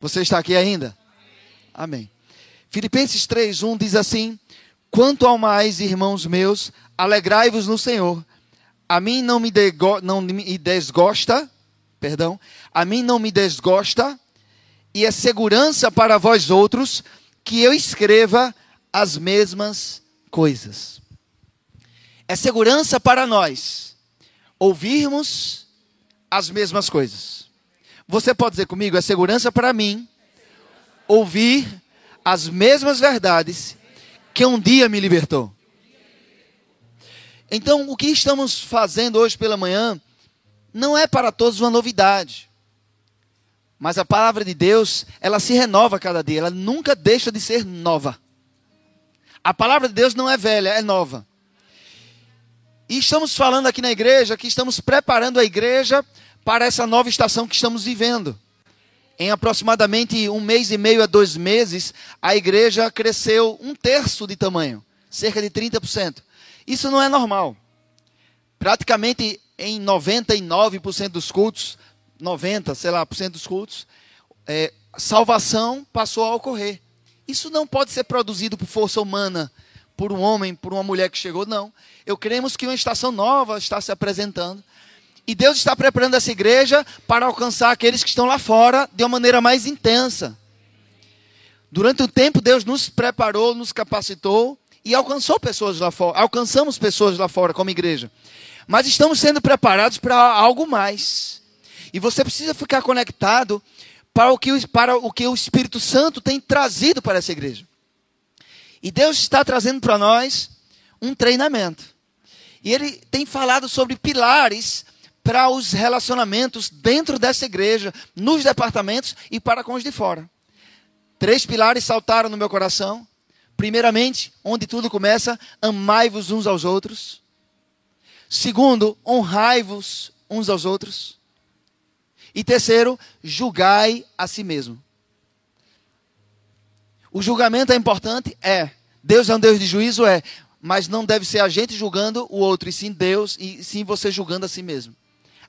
Você está aqui ainda? Amém. Filipenses 3:1 diz assim: Quanto ao mais, irmãos meus, alegrai-vos no Senhor. A mim não me, dego, não me desgosta, perdão, a mim não me desgosta, e é segurança para vós outros que eu escreva as mesmas coisas. É segurança para nós ouvirmos as mesmas coisas. Você pode dizer comigo, é segurança para mim ouvir as mesmas verdades que um dia me libertou. Então, o que estamos fazendo hoje pela manhã não é para todos uma novidade. Mas a palavra de Deus, ela se renova cada dia, ela nunca deixa de ser nova. A palavra de Deus não é velha, é nova. E estamos falando aqui na igreja que estamos preparando a igreja para essa nova estação que estamos vivendo. Em aproximadamente um mês e meio a dois meses, a igreja cresceu um terço de tamanho, cerca de 30%. Isso não é normal. Praticamente em 99% dos cultos, 90, sei lá, por cento dos cultos, é, salvação passou a ocorrer. Isso não pode ser produzido por força humana, por um homem, por uma mulher que chegou, não. Eu cremos que uma estação nova está se apresentando. E Deus está preparando essa igreja para alcançar aqueles que estão lá fora de uma maneira mais intensa. Durante o tempo, Deus nos preparou, nos capacitou e alcançou pessoas lá fora. Alcançamos pessoas lá fora como igreja. Mas estamos sendo preparados para algo mais. E você precisa ficar conectado para o que, para o, que o Espírito Santo tem trazido para essa igreja. E Deus está trazendo para nós um treinamento. E Ele tem falado sobre pilares para os relacionamentos dentro dessa igreja, nos departamentos e para com os de fora. Três pilares saltaram no meu coração. Primeiramente, onde tudo começa, amai-vos uns aos outros. Segundo, honrai-vos uns aos outros. E terceiro, julgai a si mesmo. O julgamento é importante? É. Deus é um Deus de juízo? É. Mas não deve ser a gente julgando o outro, e sim Deus, e sim você julgando a si mesmo.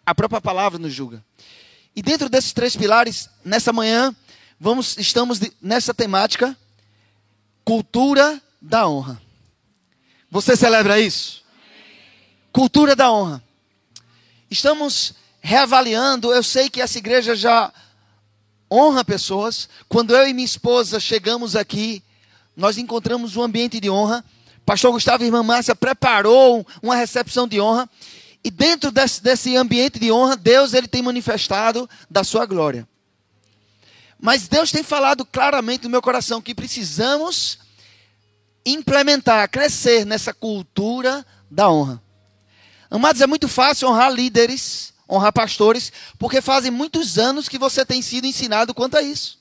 A própria palavra nos julga. E dentro desses três pilares, nessa manhã, vamos, estamos nessa temática, cultura da honra. Você celebra isso? Cultura da honra. Estamos reavaliando, eu sei que essa igreja já honra pessoas. Quando eu e minha esposa chegamos aqui, nós encontramos um ambiente de honra. Pastor Gustavo e irmã Márcia preparou uma recepção de honra. E dentro desse, desse ambiente de honra, Deus ele tem manifestado da sua glória. Mas Deus tem falado claramente no meu coração que precisamos implementar, crescer nessa cultura da honra. Amados, é muito fácil honrar líderes, honrar pastores, porque fazem muitos anos que você tem sido ensinado quanto a isso.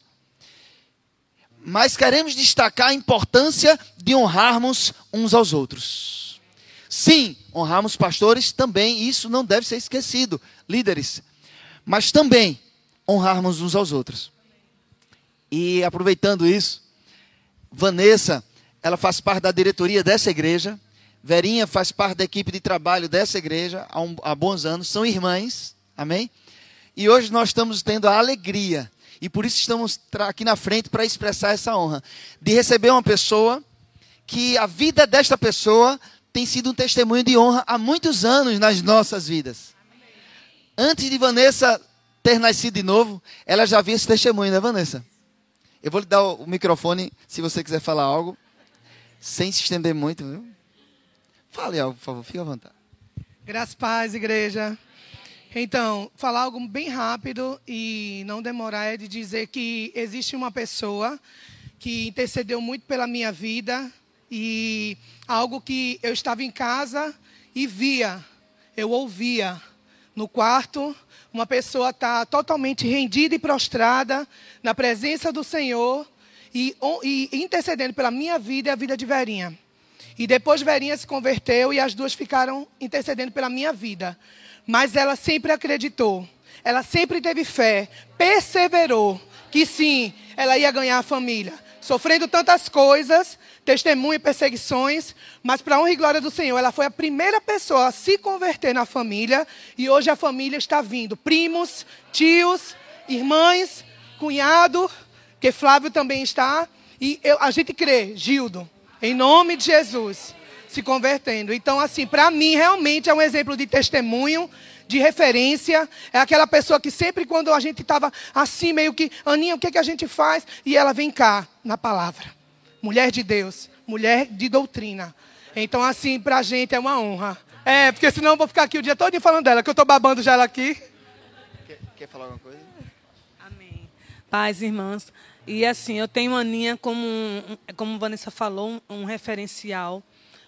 Mas queremos destacar a importância de honrarmos uns aos outros. Sim, honrarmos pastores também, isso não deve ser esquecido, líderes. Mas também honrarmos uns aos outros. E aproveitando isso, Vanessa, ela faz parte da diretoria dessa igreja. Verinha faz parte da equipe de trabalho dessa igreja há, um, há bons anos, são irmãs, amém? E hoje nós estamos tendo a alegria, e por isso estamos aqui na frente para expressar essa honra, de receber uma pessoa que a vida desta pessoa tem sido um testemunho de honra há muitos anos nas nossas vidas. Antes de Vanessa ter nascido de novo, ela já havia esse testemunho, né, Vanessa? Eu vou lhe dar o microfone se você quiser falar algo, sem se estender muito, viu? Fale algo, por favor, fique à vontade. Graças paz, igreja. Então, falar algo bem rápido e não demorar é de dizer que existe uma pessoa que intercedeu muito pela minha vida e algo que eu estava em casa e via, eu ouvia no quarto, uma pessoa está totalmente rendida e prostrada na presença do Senhor e, e intercedendo pela minha vida e a vida de Verinha. E depois Verinha se converteu e as duas ficaram intercedendo pela minha vida. Mas ela sempre acreditou. Ela sempre teve fé, perseverou que sim, ela ia ganhar a família. Sofrendo tantas coisas, testemunho e perseguições, mas para honra e glória do Senhor, ela foi a primeira pessoa a se converter na família e hoje a família está vindo. Primos, tios, irmãs, cunhado, que Flávio também está. E eu, a gente crê, Gildo, em nome de Jesus, se convertendo. Então, assim, para mim, realmente é um exemplo de testemunho, de referência. É aquela pessoa que sempre, quando a gente estava assim, meio que, Aninha, o que, que a gente faz? E ela vem cá, na palavra. Mulher de Deus, mulher de doutrina. Então, assim, para a gente é uma honra. É, porque senão eu vou ficar aqui o dia todo falando dela, que eu estou babando já ela aqui. Quer, quer falar alguma coisa? Amém. Paz, irmãs. E assim, eu tenho a Aninha como, como Vanessa falou, um, um referencial,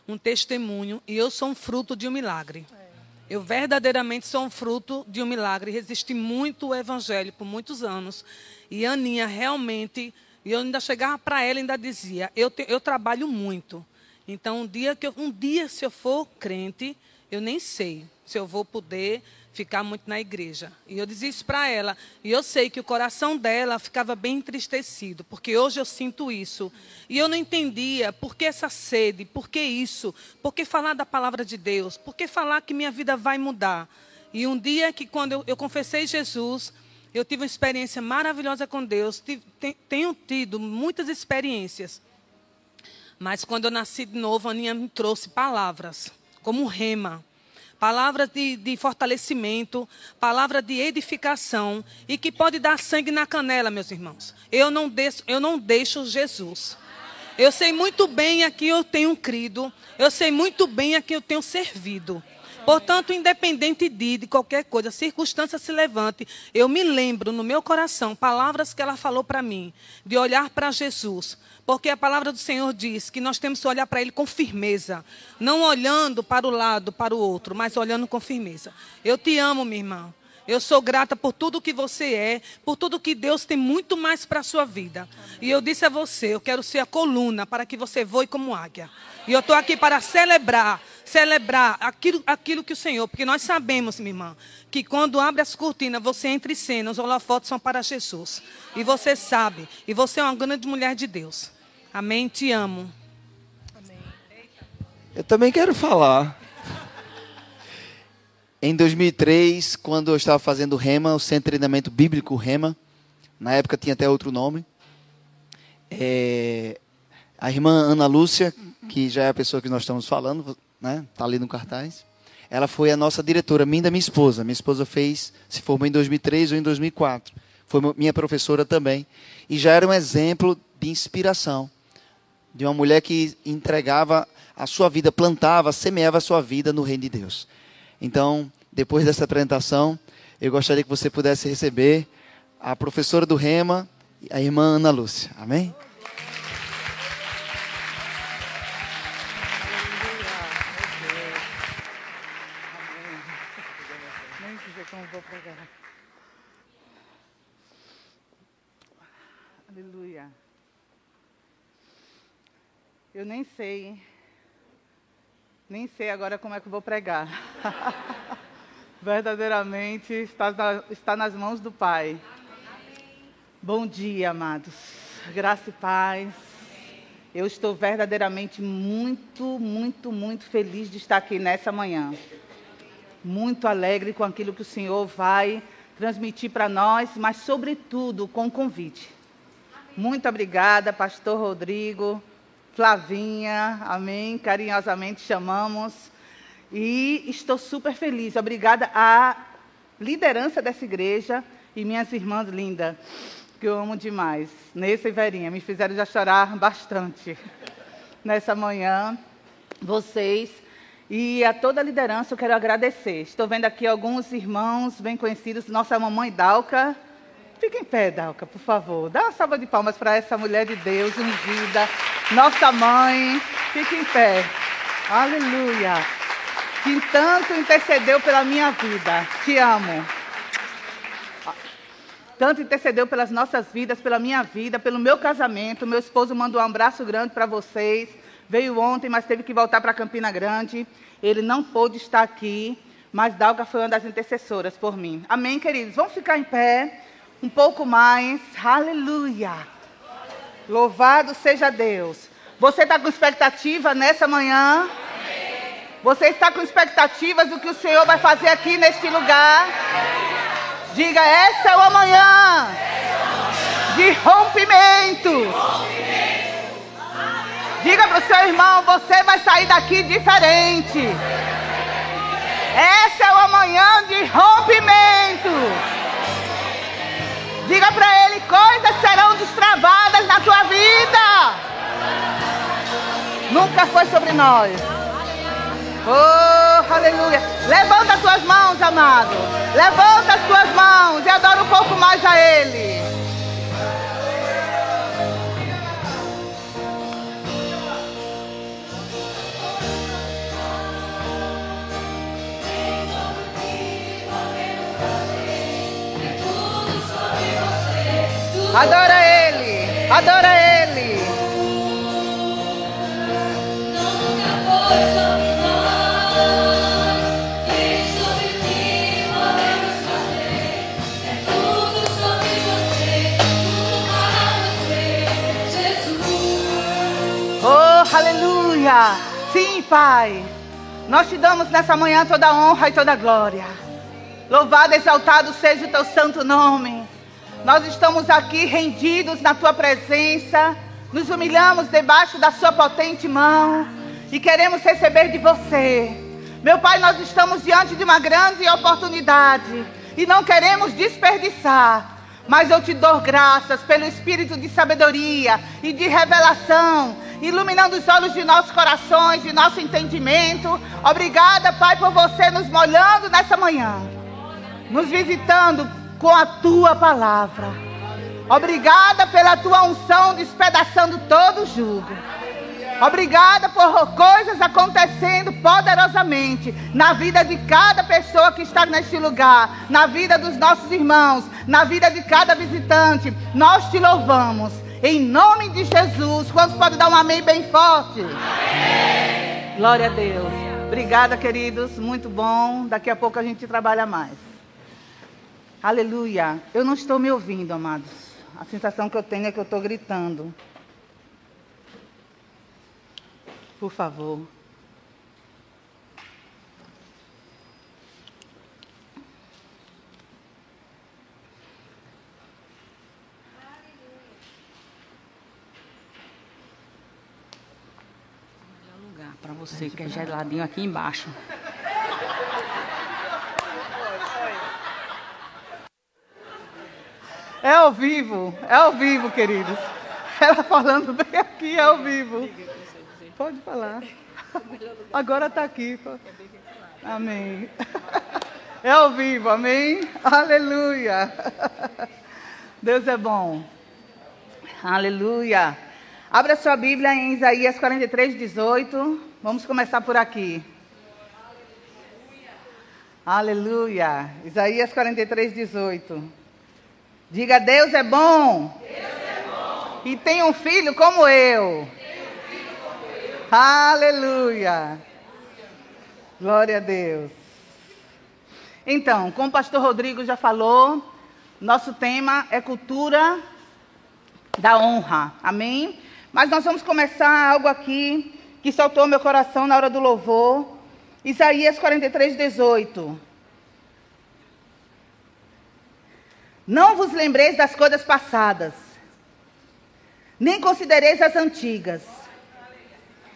um testemunho, e eu sou um fruto de um milagre. Eu verdadeiramente sou um fruto de um milagre. Resisti muito o evangelho por muitos anos. E a Aninha realmente, e eu ainda chegava para ela e ainda dizia, eu, te, eu trabalho muito. Então, um dia, que eu, um dia, se eu for crente, eu nem sei se eu vou poder ficar muito na igreja. E eu dizia isso para ela. E eu sei que o coração dela ficava bem entristecido, porque hoje eu sinto isso. E eu não entendia por que essa sede, por que isso, por que falar da palavra de Deus, por que falar que minha vida vai mudar. E um dia que, quando eu, eu confessei Jesus, eu tive uma experiência maravilhosa com Deus, tenho tido muitas experiências. Mas quando eu nasci de novo, a Aninha me trouxe palavras, como rema palavras de, de, fortalecimento, palavra de edificação e que pode dar sangue na canela, meus irmãos. Eu não deixo, eu não deixo Jesus. Eu sei muito bem a quem eu tenho crido, eu sei muito bem a quem eu tenho servido. Portanto, independente de, de qualquer coisa, circunstância se levante, eu me lembro no meu coração palavras que ela falou para mim, de olhar para Jesus, porque a palavra do Senhor diz que nós temos que olhar para Ele com firmeza. Não olhando para o lado, para o outro, mas olhando com firmeza. Eu te amo, minha irmã. Eu sou grata por tudo que você é, por tudo que Deus tem muito mais para a sua vida. E eu disse a você, eu quero ser a coluna para que você voe como águia. E eu estou aqui para celebrar, celebrar aquilo, aquilo que o Senhor, porque nós sabemos, minha irmã, que quando abre as cortinas, você entra em cena, os holofotes são para Jesus. E você sabe, e você é uma grande mulher de Deus. Amém? Te amo. Amém. Eu também quero falar. Em 2003, quando eu estava fazendo REMA, o Centro de Treinamento Bíblico REMA, na época tinha até outro nome, é, a irmã Ana Lúcia, que já é a pessoa que nós estamos falando, né? Está ali no cartaz. Ela foi a nossa diretora, minha da minha esposa. Minha esposa fez, se formou em 2003 ou em 2004. Foi minha professora também. E já era um exemplo de inspiração. De uma mulher que entregava a sua vida, plantava, semeava a sua vida no reino de Deus. Então, depois dessa apresentação, eu gostaria que você pudesse receber a professora do Rema, a irmã Ana Lúcia. Amém? Eu nem sei. Nem sei agora como é que eu vou pregar. Verdadeiramente está, na, está nas mãos do Pai. Bom dia, amados. Graça e paz. Eu estou verdadeiramente muito, muito, muito feliz de estar aqui nessa manhã. Muito alegre com aquilo que o Senhor vai transmitir para nós, mas, sobretudo, com o convite. Muito obrigada, Pastor Rodrigo Flavinha, amém, carinhosamente chamamos. E estou super feliz. Obrigada à liderança dessa igreja e minhas irmãs lindas, que eu amo demais. Nessa e Verinha, me fizeram já chorar bastante nessa manhã. Vocês e a toda a liderança eu quero agradecer. Estou vendo aqui alguns irmãos bem conhecidos, nossa mamãe Dalca. Fique em pé, Dalca, por favor. Dá uma salva de palmas para essa mulher de Deus ungida nossa mãe, fique em pé. Aleluia. Que tanto intercedeu pela minha vida. Te amo. Tanto intercedeu pelas nossas vidas, pela minha vida, pelo meu casamento. Meu esposo mandou um abraço grande para vocês. Veio ontem, mas teve que voltar para Campina Grande. Ele não pôde estar aqui, mas Dalga foi uma das intercessoras por mim. Amém, queridos? Vamos ficar em pé um pouco mais. Aleluia. Louvado seja Deus. Você está com expectativa nessa manhã? Você está com expectativas do que o Senhor vai fazer aqui neste lugar? Diga, essa é o amanhã. de rompimento. Diga para o seu irmão: você vai sair daqui diferente. Essa é uma manhã de rompimento. Diga para ele: coisas serão destravadas na tua vida. Nunca foi sobre nós. Oh, aleluia. Levanta as tuas mãos, amado. Levanta as tuas mãos e adora um pouco mais a Ele. Adora Ele. Adora Ele. Oh, aleluia. Sim, Pai. Nós te damos nessa manhã toda honra e toda glória. Louvado, exaltado seja o teu santo nome. Nós estamos aqui rendidos na tua presença, nos humilhamos debaixo da sua potente mão e queremos receber de você. Meu Pai, nós estamos diante de uma grande oportunidade e não queremos desperdiçar. Mas eu te dou graças pelo espírito de sabedoria e de revelação, iluminando os olhos de nossos corações, de nosso entendimento. Obrigada, Pai, por você nos molhando nessa manhã, nos visitando com a tua palavra. Obrigada pela tua unção despedaçando todo o jugo. Obrigada por coisas acontecendo poderosamente na vida de cada pessoa que está neste lugar, na vida dos nossos irmãos, na vida de cada visitante. Nós te louvamos. Em nome de Jesus. Quantos podem dar um amém bem forte? Amém. Glória a Deus. Obrigada, queridos. Muito bom. Daqui a pouco a gente trabalha mais. Aleluia. Eu não estou me ouvindo, amados. A sensação que eu tenho é que eu estou gritando. Por favor. lugar para você que é geladinho aqui embaixo. É ao vivo, é ao vivo, queridos. Ela falando bem aqui, é ao vivo. Pode falar. Agora está aqui. Amém. É ao vivo, amém? Aleluia. Deus é bom. Aleluia. Abra sua Bíblia em Isaías 43, 18. Vamos começar por aqui. Aleluia. Isaías 43, 18. Diga, Deus é bom. Deus é bom. E tem um filho como eu. Aleluia. Glória a Deus. Então, como o pastor Rodrigo já falou, nosso tema é cultura da honra. Amém? Mas nós vamos começar algo aqui que saltou meu coração na hora do louvor. Isaías 43, 18. Não vos lembreis das coisas passadas, nem considereis as antigas.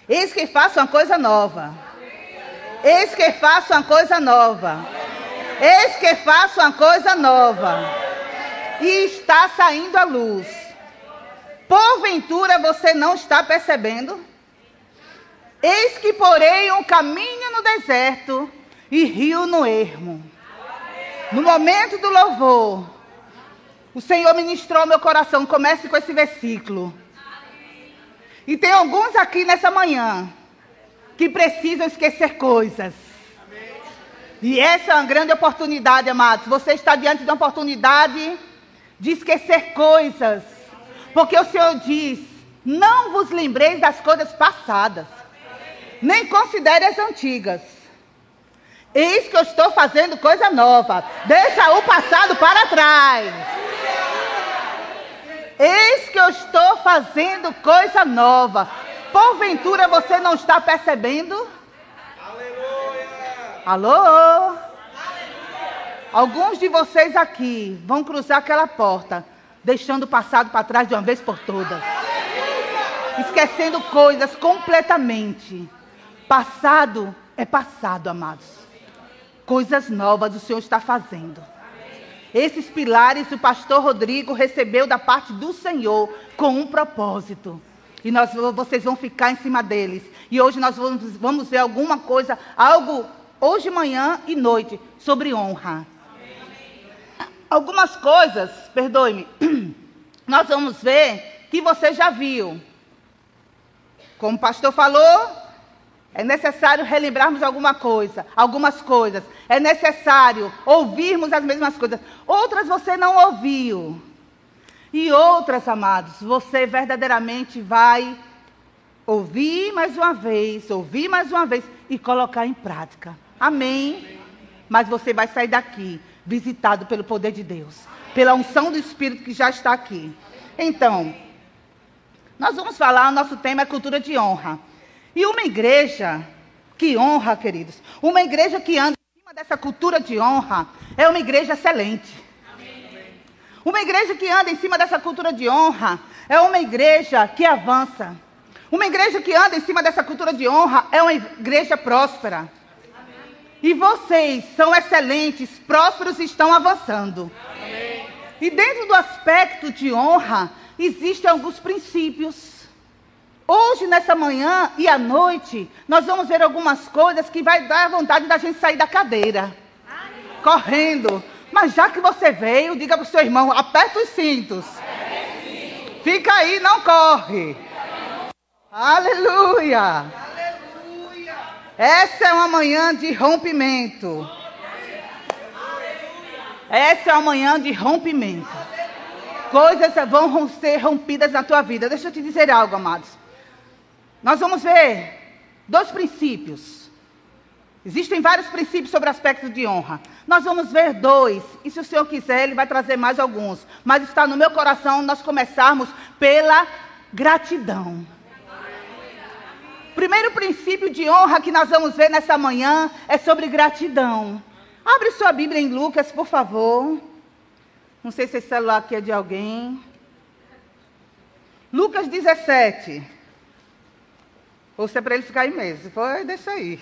Eis que faço uma coisa nova. Eis que faço uma coisa nova. Eis que faço uma coisa nova. E está saindo a luz. Porventura você não está percebendo? Eis que porei um caminho no deserto e rio no ermo. No momento do louvor, o Senhor ministrou meu coração. Comece com esse versículo. E tem alguns aqui nessa manhã que precisam esquecer coisas. E essa é uma grande oportunidade, amados. Você está diante de uma oportunidade de esquecer coisas. Porque o Senhor diz: Não vos lembreis das coisas passadas, nem considere as antigas. Eis que eu estou fazendo coisa nova. Deixa o passado para trás. Eis que eu estou fazendo coisa nova. Porventura você não está percebendo? Aleluia. Alô? Alguns de vocês aqui vão cruzar aquela porta. deixando o passado para trás de uma vez por todas. Esquecendo coisas completamente. Passado é passado, amados. Coisas novas o Senhor está fazendo. Esses pilares o pastor Rodrigo recebeu da parte do Senhor com um propósito. E nós, vocês vão ficar em cima deles. E hoje nós vamos, vamos ver alguma coisa, algo hoje, manhã e noite, sobre honra. Algumas coisas, perdoe-me, nós vamos ver que você já viu. Como o pastor falou, é necessário relembrarmos alguma coisa, algumas coisas. É necessário ouvirmos as mesmas coisas. Outras você não ouviu. E outras, amados, você verdadeiramente vai ouvir mais uma vez, ouvir mais uma vez e colocar em prática. Amém? Mas você vai sair daqui visitado pelo poder de Deus, pela unção do Espírito que já está aqui. Então, nós vamos falar, nosso tema é cultura de honra. E uma igreja que honra, queridos, uma igreja que anda em cima dessa cultura de honra, é uma igreja excelente. Uma igreja que anda em cima dessa cultura de honra é uma igreja que avança. Uma igreja que anda em cima dessa cultura de honra é uma igreja próspera. E vocês são excelentes, prósperos e estão avançando. E dentro do aspecto de honra, existem alguns princípios Hoje, nessa manhã e à noite, nós vamos ver algumas coisas que vai dar vontade da gente sair da cadeira. Correndo. Mas já que você veio, diga para o seu irmão, aperta os cintos. Fica aí, não corre. Aleluia. Aleluia. Essa é uma manhã de rompimento. Essa é uma manhã de rompimento. Coisas vão ser rompidas na tua vida. Deixa eu te dizer algo, amados. Nós vamos ver dois princípios. Existem vários princípios sobre aspectos de honra. Nós vamos ver dois. E se o Senhor quiser, Ele vai trazer mais alguns. Mas está no meu coração nós começarmos pela gratidão. Primeiro princípio de honra que nós vamos ver nessa manhã é sobre gratidão. Abre sua Bíblia em Lucas, por favor. Não sei se esse celular aqui é de alguém. Lucas 17. Ou se é para ele ficar aí mesmo. Se for, deixa aí.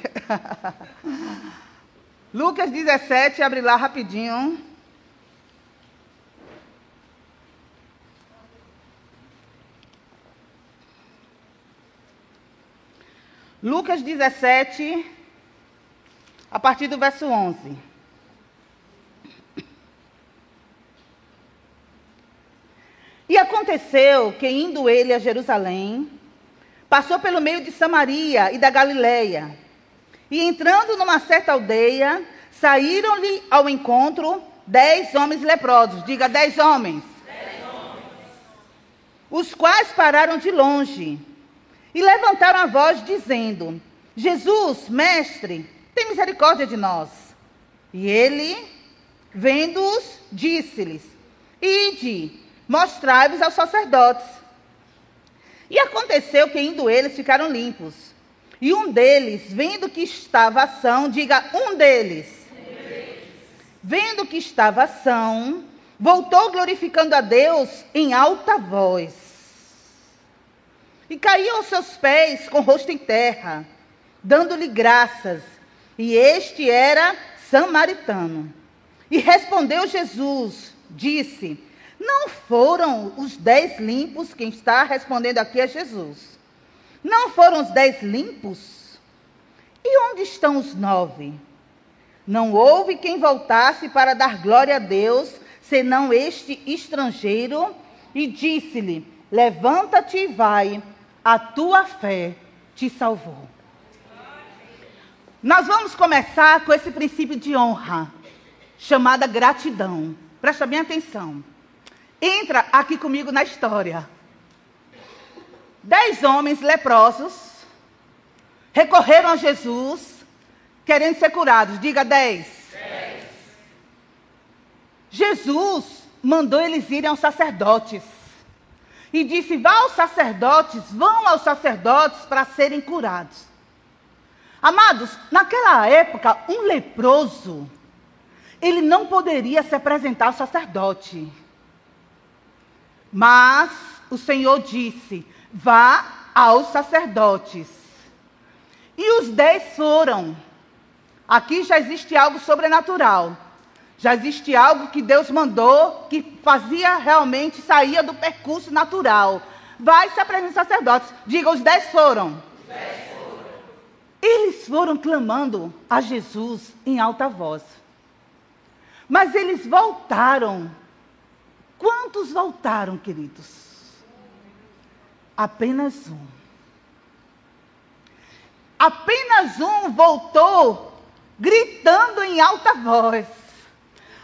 Lucas 17, abre lá rapidinho. Lucas 17, a partir do verso 11. E aconteceu que, indo ele a Jerusalém, Passou pelo meio de Samaria e da Galileia. E entrando numa certa aldeia, saíram-lhe ao encontro dez homens leprosos. Diga, dez homens. dez homens. Os quais pararam de longe e levantaram a voz, dizendo: Jesus, mestre, tem misericórdia de nós. E ele, vendo-os, disse-lhes: Ide, mostrai-vos aos sacerdotes. E aconteceu que indo eles ficaram limpos. E um deles, vendo que estava ação, diga um deles. Vendo que estava ação, voltou glorificando a Deus em alta voz. E caiu aos seus pés com o rosto em terra, dando-lhe graças. E este era samaritano. E respondeu Jesus, disse: não foram os dez limpos, quem está respondendo aqui é Jesus. Não foram os dez limpos? E onde estão os nove? Não houve quem voltasse para dar glória a Deus, senão este estrangeiro, e disse-lhe: Levanta-te e vai, a tua fé te salvou. Nós vamos começar com esse princípio de honra, chamada gratidão. Presta bem atenção. Entra aqui comigo na história. Dez homens leprosos recorreram a Jesus, querendo ser curados. Diga dez. dez. Jesus mandou eles irem aos sacerdotes. E disse: Vá aos sacerdotes, vão aos sacerdotes para serem curados. Amados, naquela época, um leproso, ele não poderia se apresentar ao sacerdote. Mas o Senhor disse: Vá aos sacerdotes. E os dez foram. Aqui já existe algo sobrenatural. Já existe algo que Deus mandou que fazia realmente, saía do percurso natural. Vai se apresentar aos sacerdotes. Diga, os dez foram. Eles foram clamando a Jesus em alta voz. Mas eles voltaram. Quantos voltaram, queridos? Apenas um. Apenas um voltou gritando em alta voz,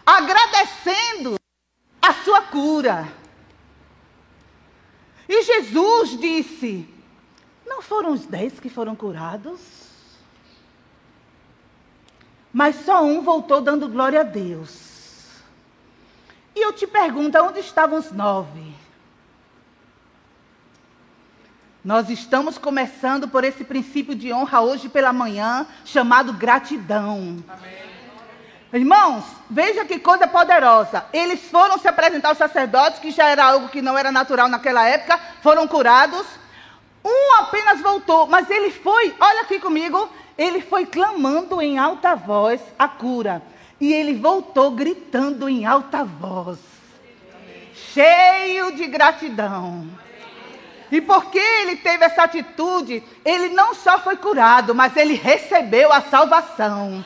agradecendo a sua cura. E Jesus disse: Não foram os dez que foram curados? Mas só um voltou dando glória a Deus. E eu te pergunto: onde estavam os nove? Nós estamos começando por esse princípio de honra hoje pela manhã, chamado gratidão. Amém. Irmãos, veja que coisa poderosa. Eles foram se apresentar aos sacerdotes, que já era algo que não era natural naquela época, foram curados. Um apenas voltou, mas ele foi, olha aqui comigo, ele foi clamando em alta voz a cura. E ele voltou gritando em alta voz, cheio de gratidão. E porque ele teve essa atitude, ele não só foi curado, mas ele recebeu a salvação.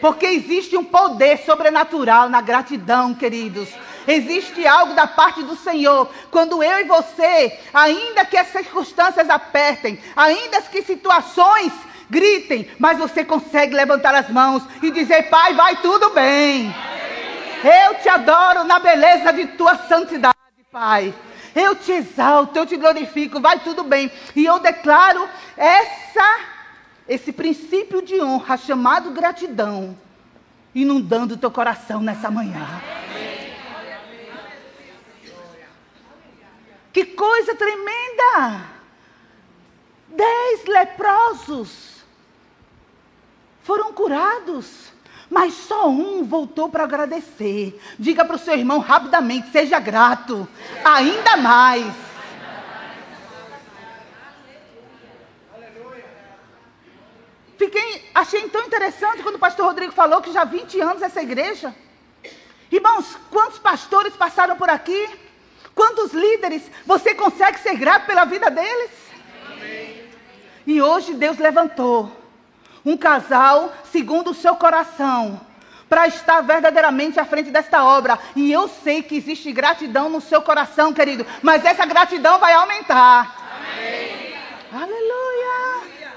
Porque existe um poder sobrenatural na gratidão, queridos. Existe algo da parte do Senhor. Quando eu e você, ainda que as circunstâncias apertem, ainda que situações gritem, mas você consegue levantar as mãos e dizer: Pai, vai tudo bem. Eu te adoro na beleza de tua santidade, Pai. Eu te exalto, eu te glorifico, vai tudo bem. E eu declaro essa esse princípio de honra chamado gratidão inundando o teu coração nessa manhã. Que coisa tremenda! Dez leprosos foram curados. Mas só um voltou para agradecer. Diga para o seu irmão rapidamente: seja grato, ainda mais. Fiquei, achei tão interessante quando o pastor Rodrigo falou que já há 20 anos essa igreja. Irmãos, quantos pastores passaram por aqui? Quantos líderes? Você consegue ser grato pela vida deles? Amém. E hoje Deus levantou um casal segundo o seu coração, para estar verdadeiramente à frente desta obra. E eu sei que existe gratidão no seu coração, querido, mas essa gratidão vai aumentar. Amém. Aleluia.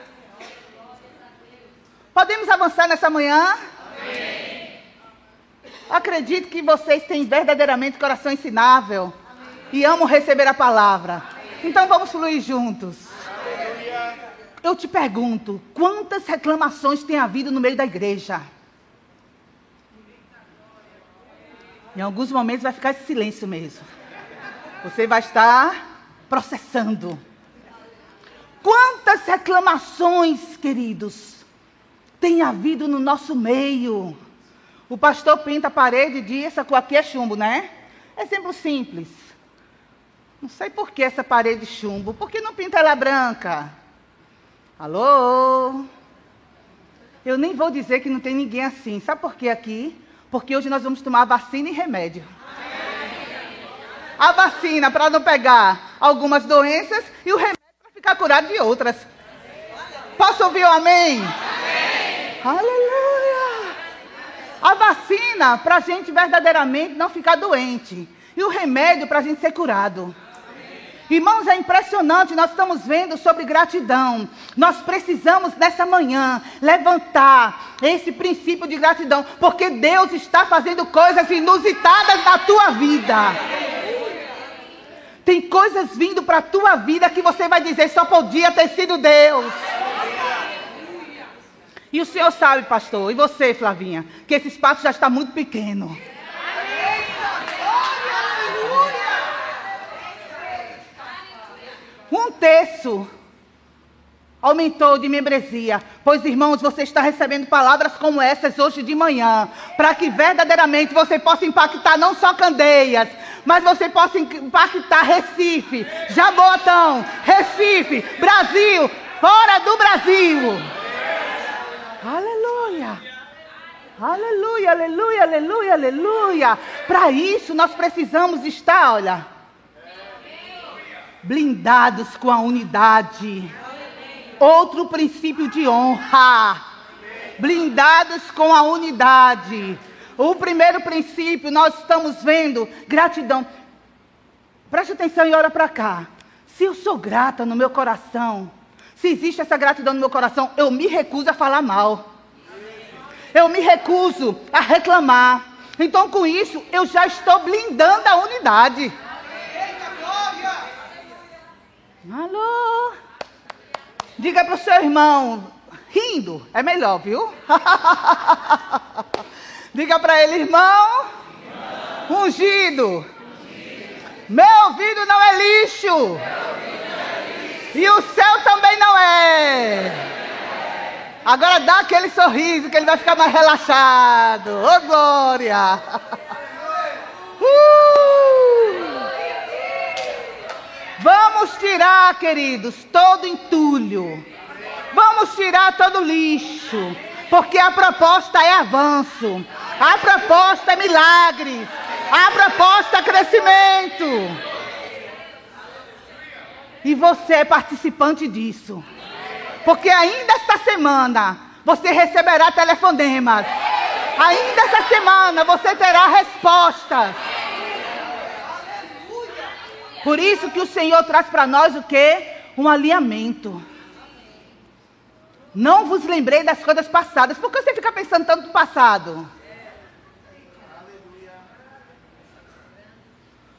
Podemos avançar nessa manhã? Amém. Acredito que vocês têm verdadeiramente coração ensinável Amém. e amam receber a palavra. Então vamos fluir juntos. Eu te pergunto, quantas reclamações tem havido no meio da igreja? Em alguns momentos vai ficar esse silêncio mesmo. Você vai estar processando. Quantas reclamações, queridos, tem havido no nosso meio? O pastor pinta a parede e diz: Essa aqui é chumbo, né? Exemplo simples. Não sei por que essa parede chumbo. Por que não pinta ela branca? Alô? Eu nem vou dizer que não tem ninguém assim. Sabe por que aqui? Porque hoje nós vamos tomar vacina e remédio. A vacina para não pegar algumas doenças e o remédio para ficar curado de outras. Posso ouvir o amém? amém. Aleluia! A vacina para a gente verdadeiramente não ficar doente. E o remédio para a gente ser curado. Irmãos, é impressionante, nós estamos vendo sobre gratidão. Nós precisamos nessa manhã levantar esse princípio de gratidão, porque Deus está fazendo coisas inusitadas na tua vida. Tem coisas vindo para a tua vida que você vai dizer só podia ter sido Deus. E o Senhor sabe, pastor, e você, Flavinha, que esse espaço já está muito pequeno. Um terço aumentou de membresia. Pois, irmãos, você está recebendo palavras como essas hoje de manhã, para que verdadeiramente você possa impactar não só Candeias, mas você possa impactar Recife, Jabotão, Recife, Brasil, fora do Brasil. Aleluia. Aleluia, aleluia, aleluia, aleluia. Para isso nós precisamos estar, olha, blindados com a unidade. Outro princípio de honra. Blindados com a unidade. O primeiro princípio, nós estamos vendo gratidão. Preste atenção e olha para cá. Se eu sou grata no meu coração, se existe essa gratidão no meu coração, eu me recuso a falar mal. Eu me recuso a reclamar. Então, com isso, eu já estou blindando a unidade. Alô? Diga para o seu irmão, rindo, é melhor, viu? Diga para ele, irmão, ungido. Meu ouvido não é lixo. E o céu também não é. Agora dá aquele sorriso que ele vai ficar mais relaxado. Ô, oh, glória! Uh! Vamos tirar, queridos, todo entulho. Vamos tirar todo lixo. Porque a proposta é avanço. A proposta é milagres. A proposta é crescimento. E você é participante disso. Porque ainda esta semana você receberá telefonemas. Ainda esta semana você terá respostas. Por isso que o Senhor traz para nós o que? Um alinhamento. Não vos lembrei das coisas passadas. Por que você fica pensando tanto no passado?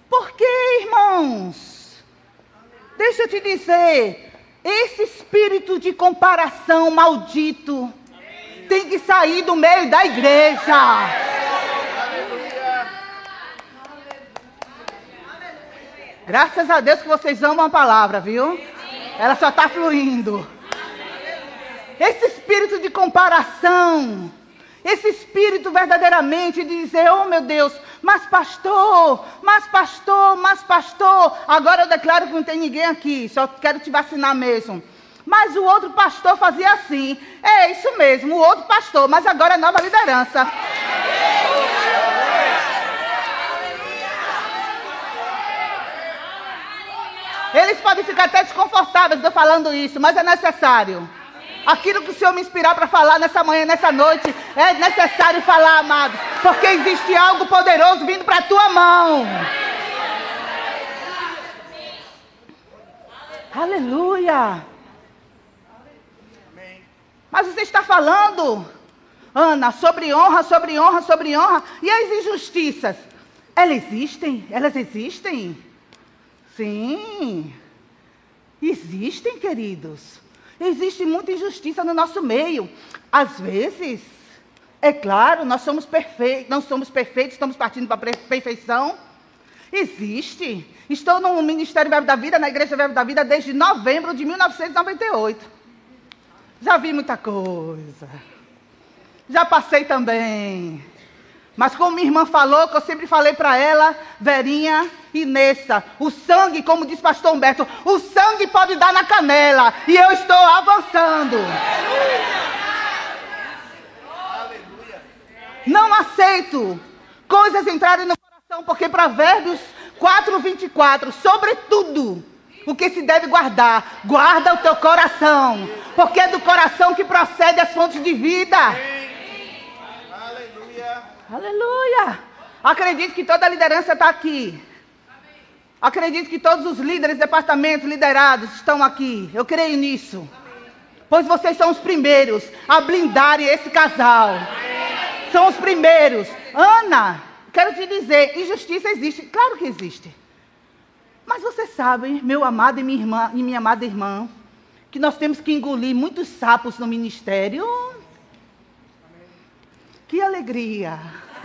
Por que, irmãos? Deixa eu te dizer. Esse espírito de comparação maldito tem que sair do meio da igreja. Graças a Deus que vocês amam a palavra, viu? Ela só está fluindo. Esse espírito de comparação, esse espírito verdadeiramente de dizer, oh meu Deus, mas pastor, mas pastor, mas pastor. Agora eu declaro que não tem ninguém aqui, só quero te vacinar mesmo. Mas o outro pastor fazia assim. É isso mesmo, o outro pastor, mas agora é nova liderança. Eles podem ficar até desconfortáveis eu falando isso, mas é necessário. Aquilo que o Senhor me inspirar para falar nessa manhã, nessa noite, é necessário falar, amados. Porque existe algo poderoso vindo para a tua mão. Aleluia. Mas você está falando, Ana, sobre honra, sobre honra, sobre honra. E as injustiças? Elas existem? Elas existem? Sim. Existem, queridos. Existe muita injustiça no nosso meio. Às vezes, é claro, nós somos perfeitos, não somos perfeitos, estamos partindo para a perfeição. Existe. Estou no Ministério Verbo da Vida, na Igreja Verbo da Vida, desde novembro de 1998. Já vi muita coisa. Já passei também. Mas como minha irmã falou, que eu sempre falei para ela, Verinha e Nessa, o sangue, como diz pastor Humberto, o sangue pode dar na canela. E eu estou avançando. Não aceito coisas entrarem no coração, porque Provérbios 4, 24, sobretudo, o que se deve guardar, guarda o teu coração, porque é do coração que procede as fontes de vida. Aleluia! Acredito que toda a liderança está aqui. Acredito que todos os líderes, departamentos, liderados estão aqui. Eu creio nisso. Pois vocês são os primeiros a blindarem esse casal. São os primeiros. Ana, quero te dizer, injustiça existe. Claro que existe. Mas você sabe, meu amado e minha irmã e minha amada irmã, que nós temos que engolir muitos sapos no ministério. Que alegria!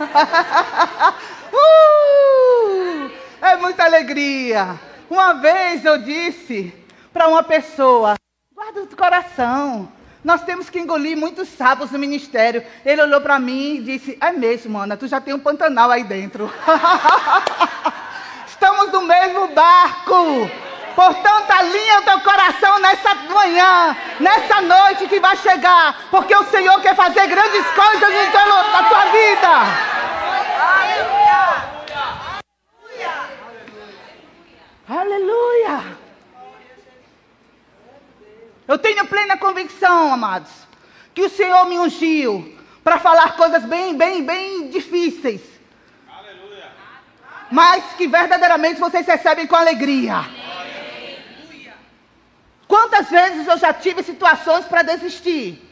uh, é muita alegria. Uma vez eu disse para uma pessoa: guarda o coração. Nós temos que engolir muitos sapos no ministério. Ele olhou para mim e disse: É mesmo, Ana, tu já tem um Pantanal aí dentro. estamos no mesmo barco. Portanto, alinha o teu coração nessa manhã, nessa noite que vai chegar, porque o Senhor quer fazer grandes coisas na tua vida. Aleluia! Aleluia! Eu tenho plena convicção, amados, que o Senhor me ungiu para falar coisas bem, bem, bem difíceis. Aleluia. Mas que verdadeiramente vocês recebem com alegria. Quantas vezes eu já tive situações para desistir?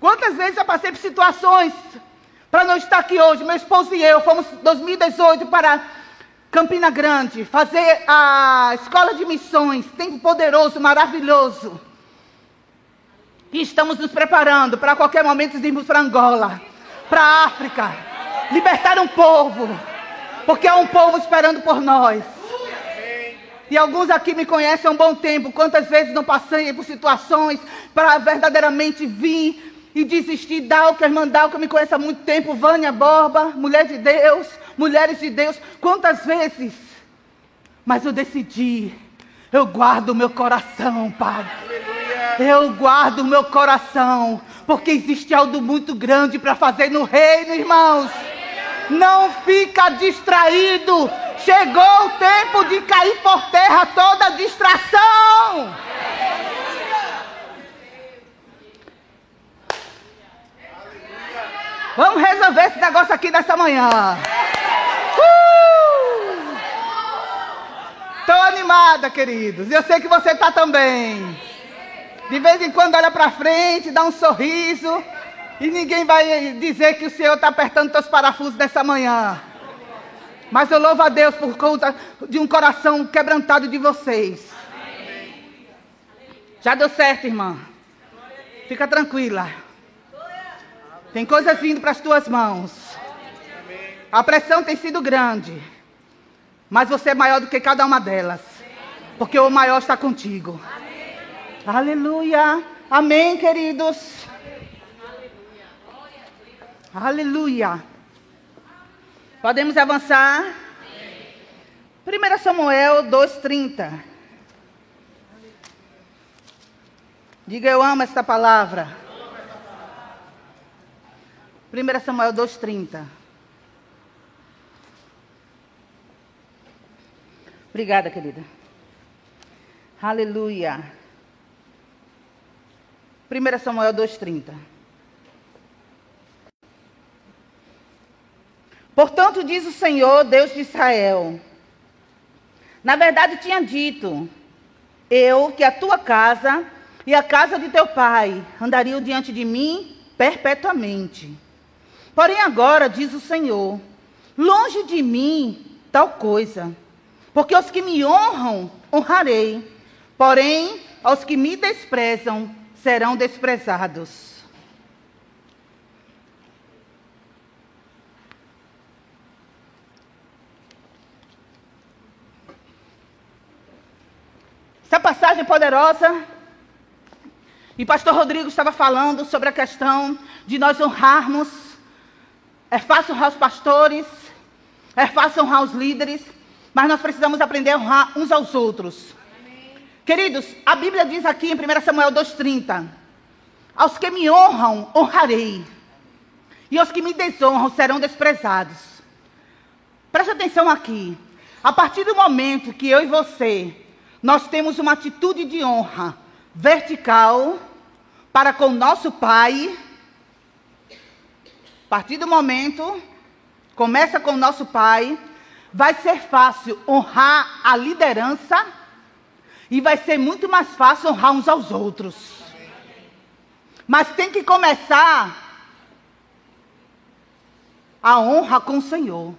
Quantas vezes eu passei por situações para não estar aqui hoje? Meu esposo e eu fomos em 2018 para Campina Grande, fazer a escola de missões, tempo poderoso, maravilhoso. E estamos nos preparando para qualquer momento irmos para Angola, para a África, libertar um povo, porque há um povo esperando por nós. E alguns aqui me conhecem há um bom tempo. Quantas vezes não passei por situações para verdadeiramente vir e desistir da o que a irmã que me conhece há muito tempo, Vânia Borba, mulher de Deus, mulheres de Deus, quantas vezes? Mas eu decidi, eu guardo o meu coração, Pai. Eu guardo o meu coração, porque existe algo muito grande para fazer no reino, irmãos. Não fica distraído. Chegou o tempo de cair por terra toda distração. Vamos resolver esse negócio aqui nessa manhã. Estou uh! animada, queridos. Eu sei que você está também. De vez em quando olha para frente, dá um sorriso. E ninguém vai dizer que o Senhor está apertando seus parafusos nessa manhã. Mas eu louvo a Deus por conta de um coração quebrantado de vocês. Já deu certo, irmã. Fica tranquila. Tem coisas vindo para as tuas mãos. A pressão tem sido grande. Mas você é maior do que cada uma delas. Porque o maior está contigo. Aleluia. Amém, queridos. Aleluia. Podemos avançar? 1 Samuel 2,30. Diga, eu amo esta palavra. 1 Samuel 2,30. Obrigada, querida. Aleluia. 1 Samuel 2,30. Portanto, diz o Senhor, Deus de Israel: Na verdade, tinha dito, eu que a tua casa e a casa de teu pai andariam diante de mim perpetuamente. Porém, agora, diz o Senhor, longe de mim tal coisa, porque os que me honram, honrarei, porém, aos que me desprezam, serão desprezados. Essa passagem poderosa. E pastor Rodrigo estava falando sobre a questão de nós honrarmos é fácil honrar os pastores, é fácil honrar os líderes, mas nós precisamos aprender a honrar uns aos outros. Amém. Queridos, a Bíblia diz aqui em 1 Samuel 2,30: Aos que me honram, honrarei, e aos que me desonram serão desprezados. Preste atenção aqui. A partir do momento que eu e você, nós temos uma atitude de honra vertical para com nosso Pai, a partir do momento, começa com nosso pai, vai ser fácil honrar a liderança e vai ser muito mais fácil honrar uns aos outros. Mas tem que começar a honra com o Senhor.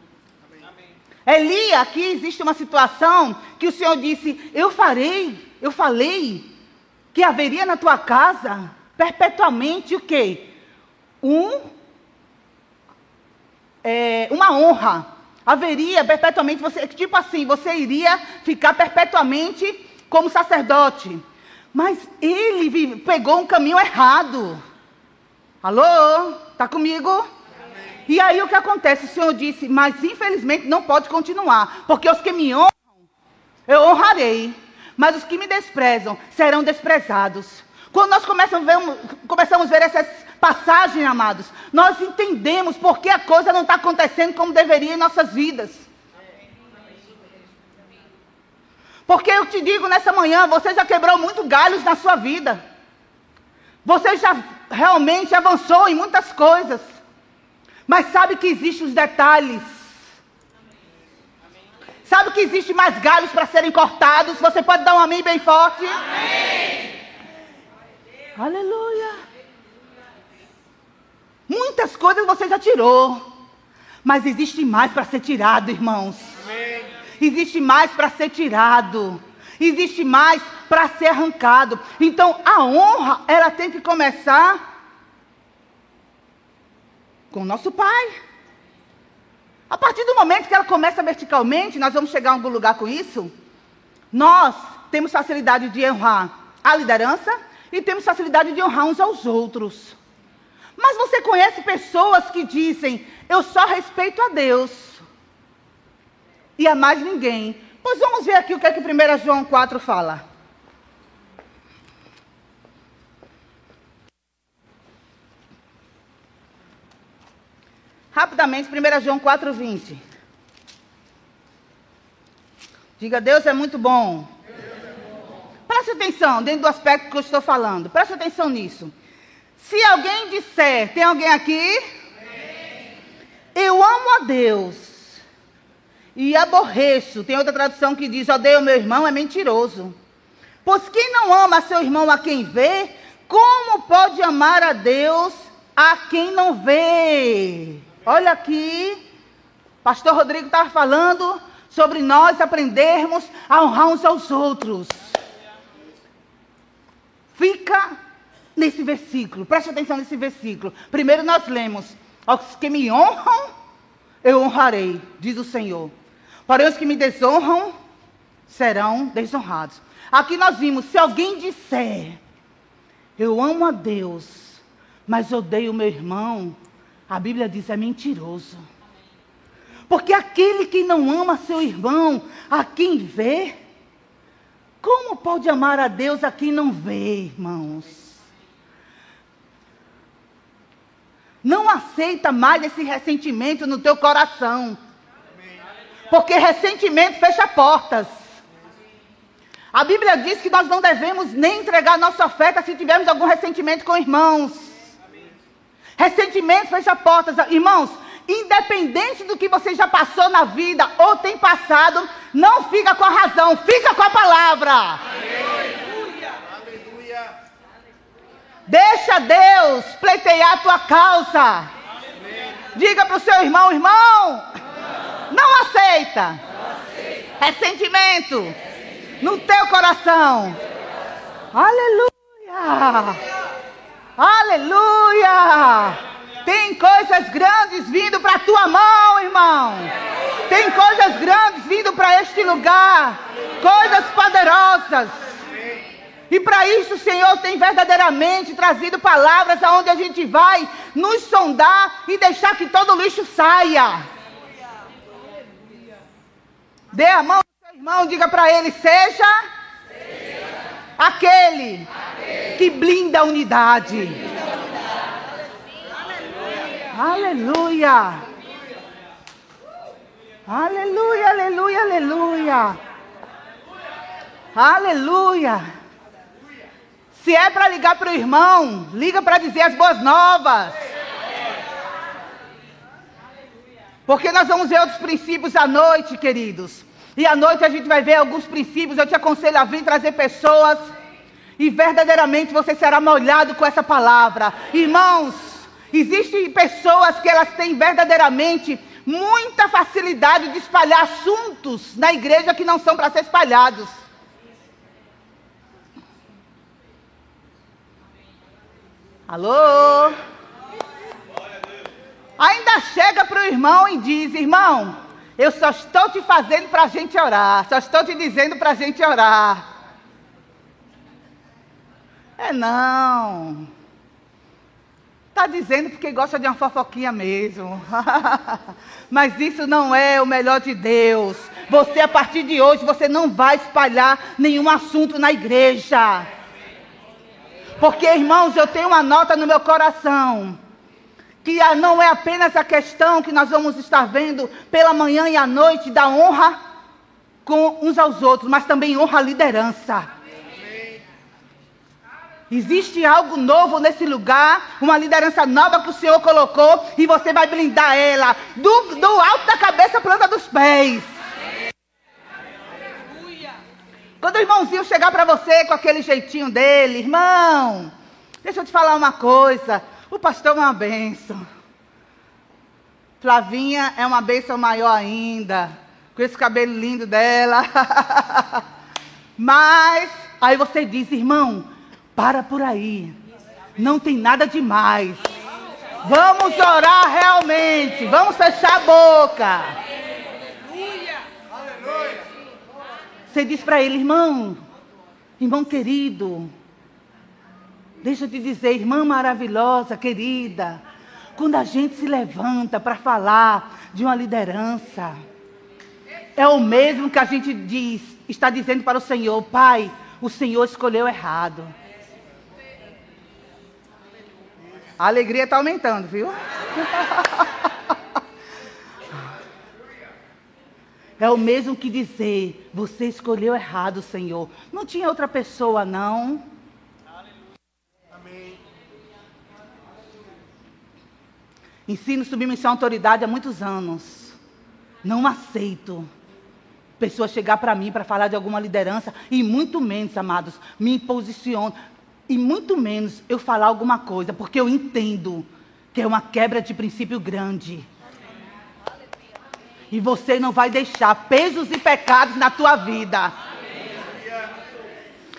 Eli, aqui existe uma situação que o Senhor disse: Eu farei, eu falei que haveria na tua casa perpetuamente o quê? Um é, uma honra. Haveria perpetuamente, você, tipo assim, você iria ficar perpetuamente como sacerdote. Mas ele pegou um caminho errado. Alô? Está comigo? E aí o que acontece? O Senhor disse, mas infelizmente não pode continuar, porque os que me honram, eu honrarei, mas os que me desprezam serão desprezados. Quando nós começamos a ver, ver essas passagens, amados, nós entendemos por que a coisa não está acontecendo como deveria em nossas vidas. Porque eu te digo nessa manhã, você já quebrou muito galhos na sua vida. Você já realmente avançou em muitas coisas. Mas sabe que existem os detalhes. Sabe que existe mais galhos para serem cortados? Você pode dar um amém bem forte? Amém. Aleluia. Muitas coisas você já tirou. Mas existe mais para ser tirado, irmãos. Amém. Existe mais para ser tirado. Existe mais para ser arrancado. Então a honra, ela tem que começar com o nosso pai. A partir do momento que ela começa verticalmente, nós vamos chegar a algum lugar com isso. Nós temos facilidade de honrar a liderança e temos facilidade de honrar uns aos outros. Mas você conhece pessoas que dizem: Eu só respeito a Deus e a mais ninguém. Pois vamos ver aqui o que é que 1 João 4 fala. Rapidamente, 1 João 4, 20. Diga, Deus é muito bom. Preste atenção, dentro do aspecto que eu estou falando. Preste atenção nisso. Se alguém disser, tem alguém aqui? Eu amo a Deus e aborreço. Tem outra tradução que diz: odeio meu irmão, é mentiroso. Pois quem não ama seu irmão a quem vê, como pode amar a Deus a quem não vê? Olha aqui, Pastor Rodrigo estava falando sobre nós aprendermos a honrar uns aos outros. Fica nesse versículo, preste atenção nesse versículo. Primeiro nós lemos: Aos que me honram, eu honrarei, diz o Senhor. Porém, os que me desonram serão desonrados. Aqui nós vimos: se alguém disser, eu amo a Deus, mas odeio o meu irmão, a Bíblia diz é mentiroso. Porque aquele que não ama seu irmão, a quem vê, como pode amar a Deus a quem não vê, irmãos? Não aceita mais esse ressentimento no teu coração. Porque ressentimento fecha portas. A Bíblia diz que nós não devemos nem entregar nossa oferta se tivermos algum ressentimento com irmãos. Ressentimento fecha portas. Irmãos, independente do que você já passou na vida ou tem passado, não fica com a razão, fica com a palavra. Aleluia. Aleluia. Deixa Deus pleitear a tua causa. Diga para o seu irmão, irmão, não aceita. Ressentimento no teu coração. Aleluia. Aleluia. Tem coisas grandes vindo para a tua mão, irmão. Tem coisas grandes vindo para este lugar. Coisas poderosas. E para isso o Senhor tem verdadeiramente trazido palavras aonde a gente vai nos sondar e deixar que todo lixo saia. Dê a mão ao seu irmão, diga para ele: seja, aquele, que blinda a unidade. Aleluia. Aleluia, aleluia, aleluia. Aleluia. Se é para ligar para o irmão, liga para dizer as boas novas. Porque nós vamos ver outros princípios à noite, queridos. E à noite a gente vai ver alguns princípios. Eu te aconselho a vir trazer pessoas. E verdadeiramente você será molhado com essa palavra. Irmãos, existem pessoas que elas têm verdadeiramente muita facilidade de espalhar assuntos na igreja que não são para ser espalhados. Alô? Ainda chega para o irmão e diz: Irmão, eu só estou te fazendo para a gente orar. Só estou te dizendo para a gente orar. É não. Está dizendo porque gosta de uma fofoquinha mesmo. Mas isso não é o melhor de Deus. Você, a partir de hoje, você não vai espalhar nenhum assunto na igreja. Porque, irmãos, eu tenho uma nota no meu coração. Que não é apenas a questão que nós vamos estar vendo pela manhã e à noite da honra com uns aos outros, mas também honra a liderança. Existe algo novo nesse lugar, uma liderança nova que o Senhor colocou e você vai blindar ela do, do alto da cabeça planta dos pés. Quando o irmãozinho chegar para você com aquele jeitinho dele, irmão, deixa eu te falar uma coisa. O pastor é uma bênção. Flavinha é uma bênção maior ainda. Com esse cabelo lindo dela. Mas, aí você diz, irmão, para por aí. Não tem nada demais. Vamos orar realmente. Vamos fechar a boca. Você diz para ele, irmão, irmão querido, deixa eu te dizer, irmã maravilhosa, querida, quando a gente se levanta para falar de uma liderança, é o mesmo que a gente diz, está dizendo para o Senhor, Pai, o Senhor escolheu errado. A alegria está aumentando, viu? É o mesmo que dizer, você escolheu errado, Senhor. Não tinha outra pessoa, não. Ensino submissão à autoridade há muitos anos. Não aceito pessoa chegar para mim para falar de alguma liderança e muito menos, amados, me posiciono e muito menos eu falar alguma coisa, porque eu entendo que é uma quebra de princípio grande. E você não vai deixar pesos e pecados na tua vida.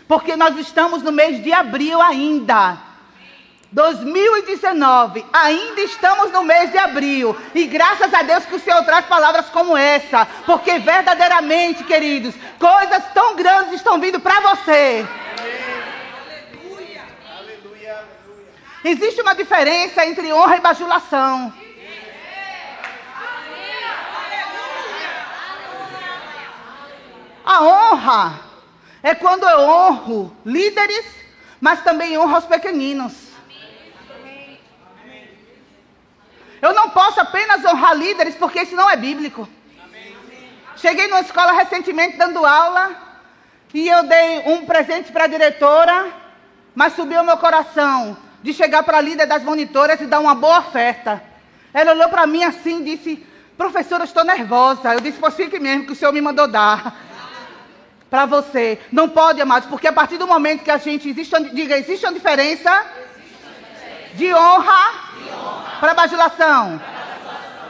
Porque nós estamos no mês de abril ainda. 2019, ainda estamos no mês de abril. E graças a Deus que o Senhor traz palavras como essa. Porque verdadeiramente, queridos, coisas tão grandes estão vindo para você. Existe uma diferença entre honra e bajulação. A honra é quando eu honro líderes, mas também honro os pequeninos. Eu não posso apenas honrar líderes, porque isso não é bíblico. Cheguei numa escola recentemente dando aula e eu dei um presente para a diretora, mas subiu meu coração de chegar para a líder das monitoras e dar uma boa oferta. Ela olhou para mim assim e disse: Professora, eu estou nervosa. Eu disse: Pois fique mesmo, que o senhor me mandou dar. Para você. Não pode, amados, porque a partir do momento que a gente existe, diga, existe uma diferença. De honra, honra. para bajulação.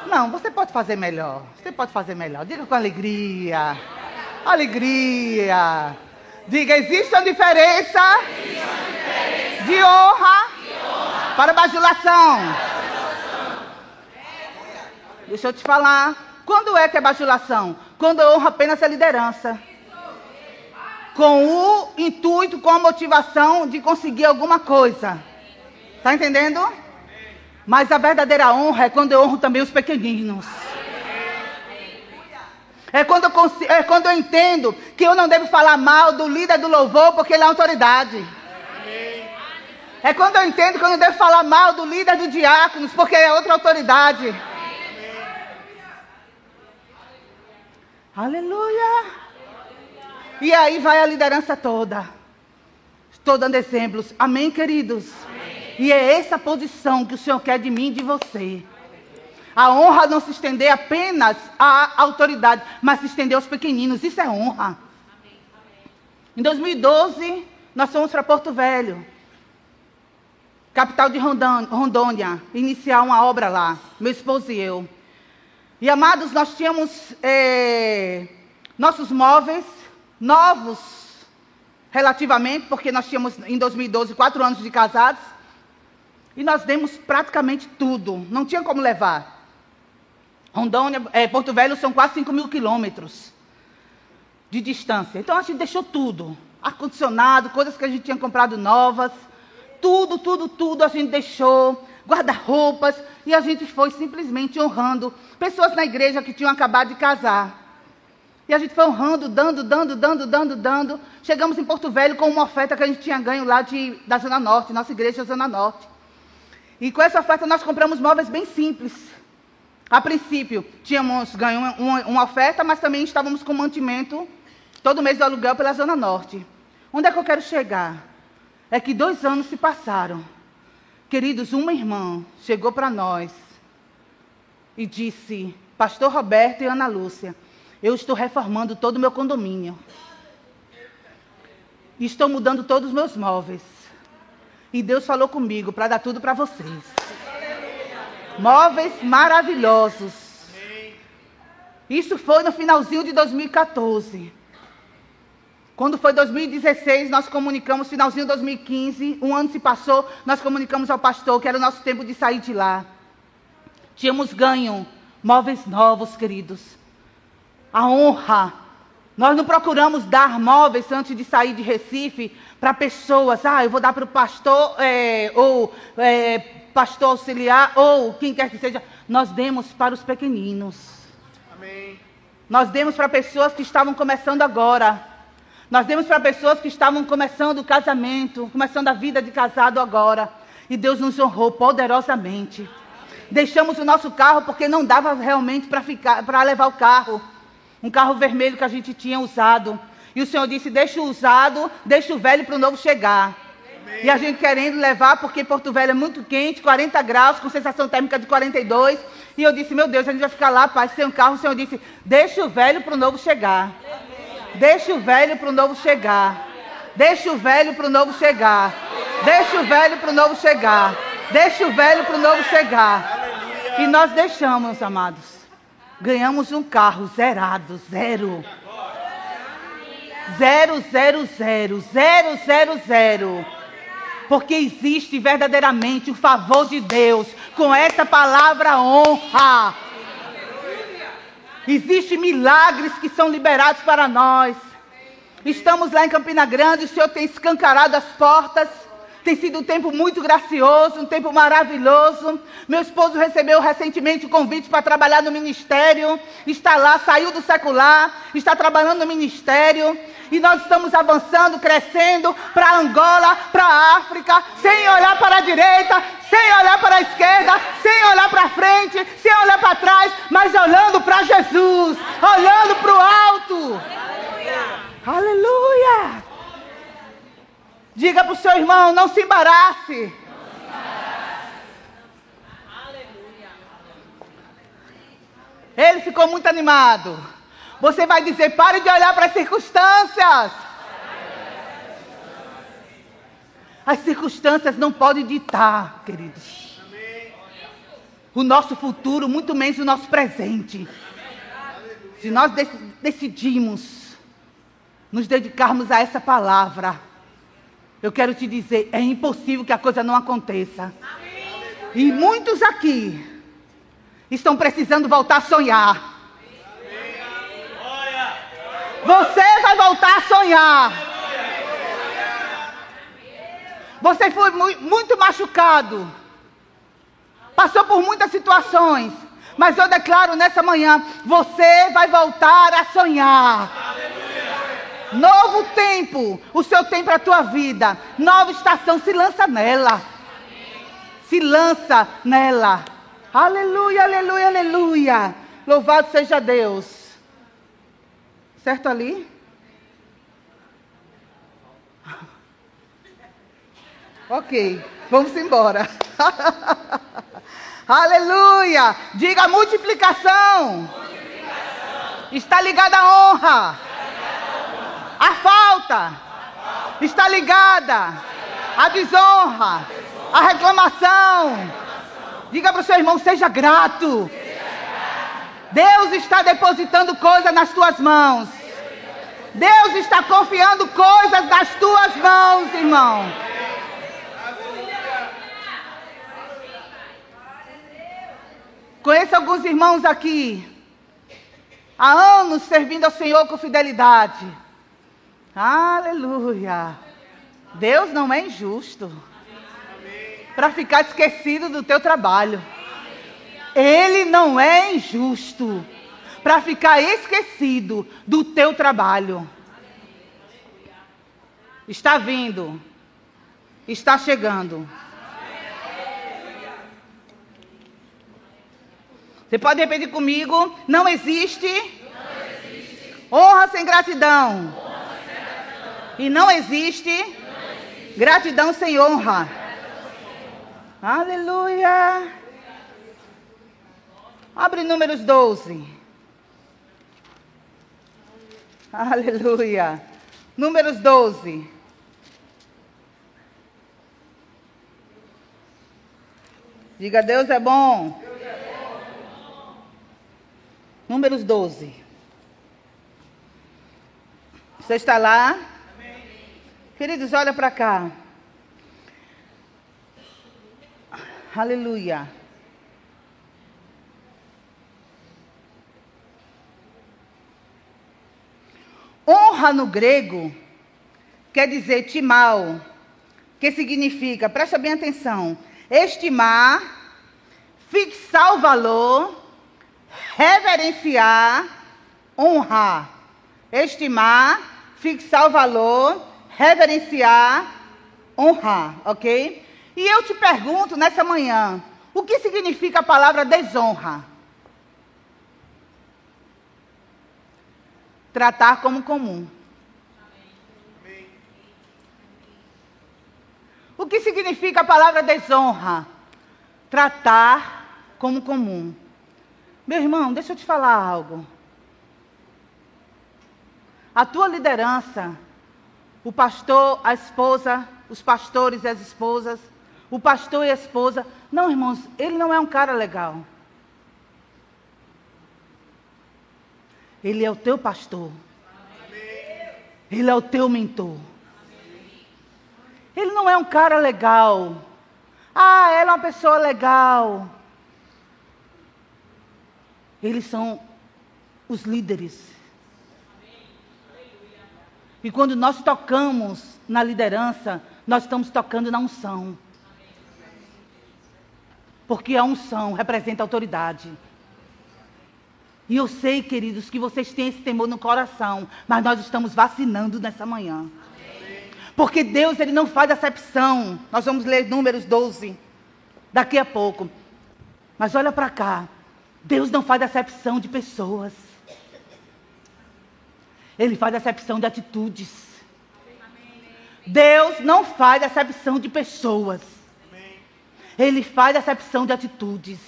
Não, você pode fazer melhor. Você pode fazer melhor. Diga com alegria. Alegria. Diga, existe uma diferença, existe uma diferença. de honra para bajulação. Deixa eu te falar. Quando é que é bajulação? Quando eu honro apenas a liderança. Com o intuito, com a motivação de conseguir alguma coisa. Está entendendo? Mas a verdadeira honra é quando eu honro também os pequeninos. É quando, eu, é quando eu entendo que eu não devo falar mal do líder do louvor porque ele é autoridade. É quando eu entendo que eu não devo falar mal do líder do diáconos, porque é outra autoridade. Aleluia. E aí vai a liderança toda. Estou dando exemplos. Amém, queridos? Amém. E é essa posição que o Senhor quer de mim e de você. A honra não se estender apenas à autoridade, mas se estender aos pequeninos. Isso é honra. Em 2012, nós fomos para Porto Velho capital de Rondônia, iniciar uma obra lá, meu esposo e eu. E amados, nós tínhamos é, nossos móveis novos, relativamente, porque nós tínhamos em 2012 quatro anos de casados, e nós demos praticamente tudo, não tinha como levar. Rondônia, é, Porto Velho são quase 5 mil quilômetros de distância. Então a gente deixou tudo, ar-condicionado, coisas que a gente tinha comprado novas tudo, tudo, tudo a gente deixou guarda-roupas, e a gente foi simplesmente honrando pessoas na igreja que tinham acabado de casar. E a gente foi honrando, dando, dando, dando, dando, dando. Chegamos em Porto Velho com uma oferta que a gente tinha ganho lá de, da Zona Norte, nossa igreja é Zona Norte. E com essa oferta nós compramos móveis bem simples. A princípio, tínhamos ganho uma, uma, oferta, mas também estávamos com mantimento todo mês do aluguel pela Zona Norte. Onde é que eu quero chegar? É que dois anos se passaram. Queridos, uma irmã chegou para nós e disse: Pastor Roberto e Ana Lúcia, eu estou reformando todo o meu condomínio. Estou mudando todos os meus móveis. E Deus falou comigo para dar tudo para vocês. Móveis maravilhosos. Isso foi no finalzinho de 2014. Quando foi 2016, nós comunicamos, finalzinho de 2015, um ano se passou, nós comunicamos ao pastor que era o nosso tempo de sair de lá. Tínhamos ganho móveis novos, queridos. A honra. Nós não procuramos dar móveis antes de sair de Recife para pessoas. Ah, eu vou dar para o pastor, é, ou é, pastor auxiliar, ou quem quer que seja. Nós demos para os pequeninos. Amém. Nós demos para pessoas que estavam começando agora. Nós demos para pessoas que estavam começando o casamento, começando a vida de casado agora. E Deus nos honrou poderosamente. Deixamos o nosso carro porque não dava realmente para levar o carro. Um carro vermelho que a gente tinha usado. E o Senhor disse: deixa o usado, deixa o velho para o novo chegar. Amém. E a gente querendo levar, porque Porto Velho é muito quente, 40 graus, com sensação térmica de 42. E eu disse: Meu Deus, a gente vai ficar lá, pai, sem um carro. O Senhor disse: Deixa o velho para o novo chegar. Deixa o velho para o novo chegar. Deixa o velho para o novo chegar. Deixa o velho para o novo chegar. Deixa o velho para o novo chegar. E nós deixamos, amados. Ganhamos um carro zerado, zero. Zero, zero, zero, zero, zero, zero. Porque existe verdadeiramente o favor de Deus com essa palavra honra. Existem milagres que são liberados para nós. Estamos lá em Campina Grande, o Senhor tem escancarado as portas. Tem sido um tempo muito gracioso, um tempo maravilhoso. Meu esposo recebeu recentemente o convite para trabalhar no ministério. Está lá, saiu do secular, está trabalhando no ministério. E nós estamos avançando, crescendo para Angola, para África, sem olhar para a direita, sem olhar para a esquerda, sem olhar para frente, sem olhar para trás, mas olhando para Jesus, olhando para o alto. Aleluia! Aleluia! Diga para o seu irmão, não se embarace. Ele ficou muito animado. Você vai dizer: pare de olhar para as circunstâncias. As circunstâncias não podem ditar, queridos. O nosso futuro, muito menos o nosso presente. Se nós decidimos nos dedicarmos a essa palavra, eu quero te dizer, é impossível que a coisa não aconteça. E muitos aqui estão precisando voltar a sonhar. Você vai voltar a sonhar. Você foi muito machucado. Passou por muitas situações. Mas eu declaro nessa manhã: você vai voltar a sonhar. Novo tempo, o seu tem para a tua vida. Nova estação, se lança nela. Se lança nela. Aleluia, aleluia, aleluia. Louvado seja Deus. Certo ali? Ok, vamos embora. Aleluia! Diga multiplicação. multiplicação. Está ligada à honra. A falta está ligada à desonra, à reclamação. Diga para o seu irmão: seja grato. Deus está depositando coisas nas tuas mãos. Deus está confiando coisas nas tuas mãos, irmão. Conheço alguns irmãos aqui, há anos servindo ao Senhor com fidelidade. Aleluia. Deus não é injusto. para ficar esquecido do teu trabalho. Ele não é injusto para ficar esquecido do teu trabalho. Está vindo. Está chegando. Você pode repetir comigo? Não existe, não existe. Honra, sem gratidão. E não existe. Gratidão, sem honra. Aleluia. Abre números 12. Aleluia. Números 12. Diga, Deus é bom. Números 12. Você está lá? Queridos, olha para cá. Aleluia. Honra no grego quer dizer timal, que significa, presta bem atenção, estimar, fixar o valor, reverenciar, honrar. Estimar, fixar o valor, reverenciar, honrar, ok? E eu te pergunto nessa manhã, o que significa a palavra desonra? Tratar como comum. O que significa a palavra desonra? Tratar como comum. Meu irmão, deixa eu te falar algo. A tua liderança, o pastor, a esposa, os pastores e as esposas, o pastor e a esposa. Não, irmãos, ele não é um cara legal. Ele é o teu pastor. Ele é o teu mentor. Ele não é um cara legal. Ah, ela é uma pessoa legal. Eles são os líderes. E quando nós tocamos na liderança, nós estamos tocando na unção. Porque a unção representa autoridade. E eu sei, queridos, que vocês têm esse temor no coração, mas nós estamos vacinando nessa manhã. Porque Deus, ele não faz acepção. Nós vamos ler Números 12 daqui a pouco. Mas olha para cá. Deus não faz acepção de pessoas. Ele faz acepção de atitudes. Deus não faz acepção de pessoas. Ele faz acepção de atitudes.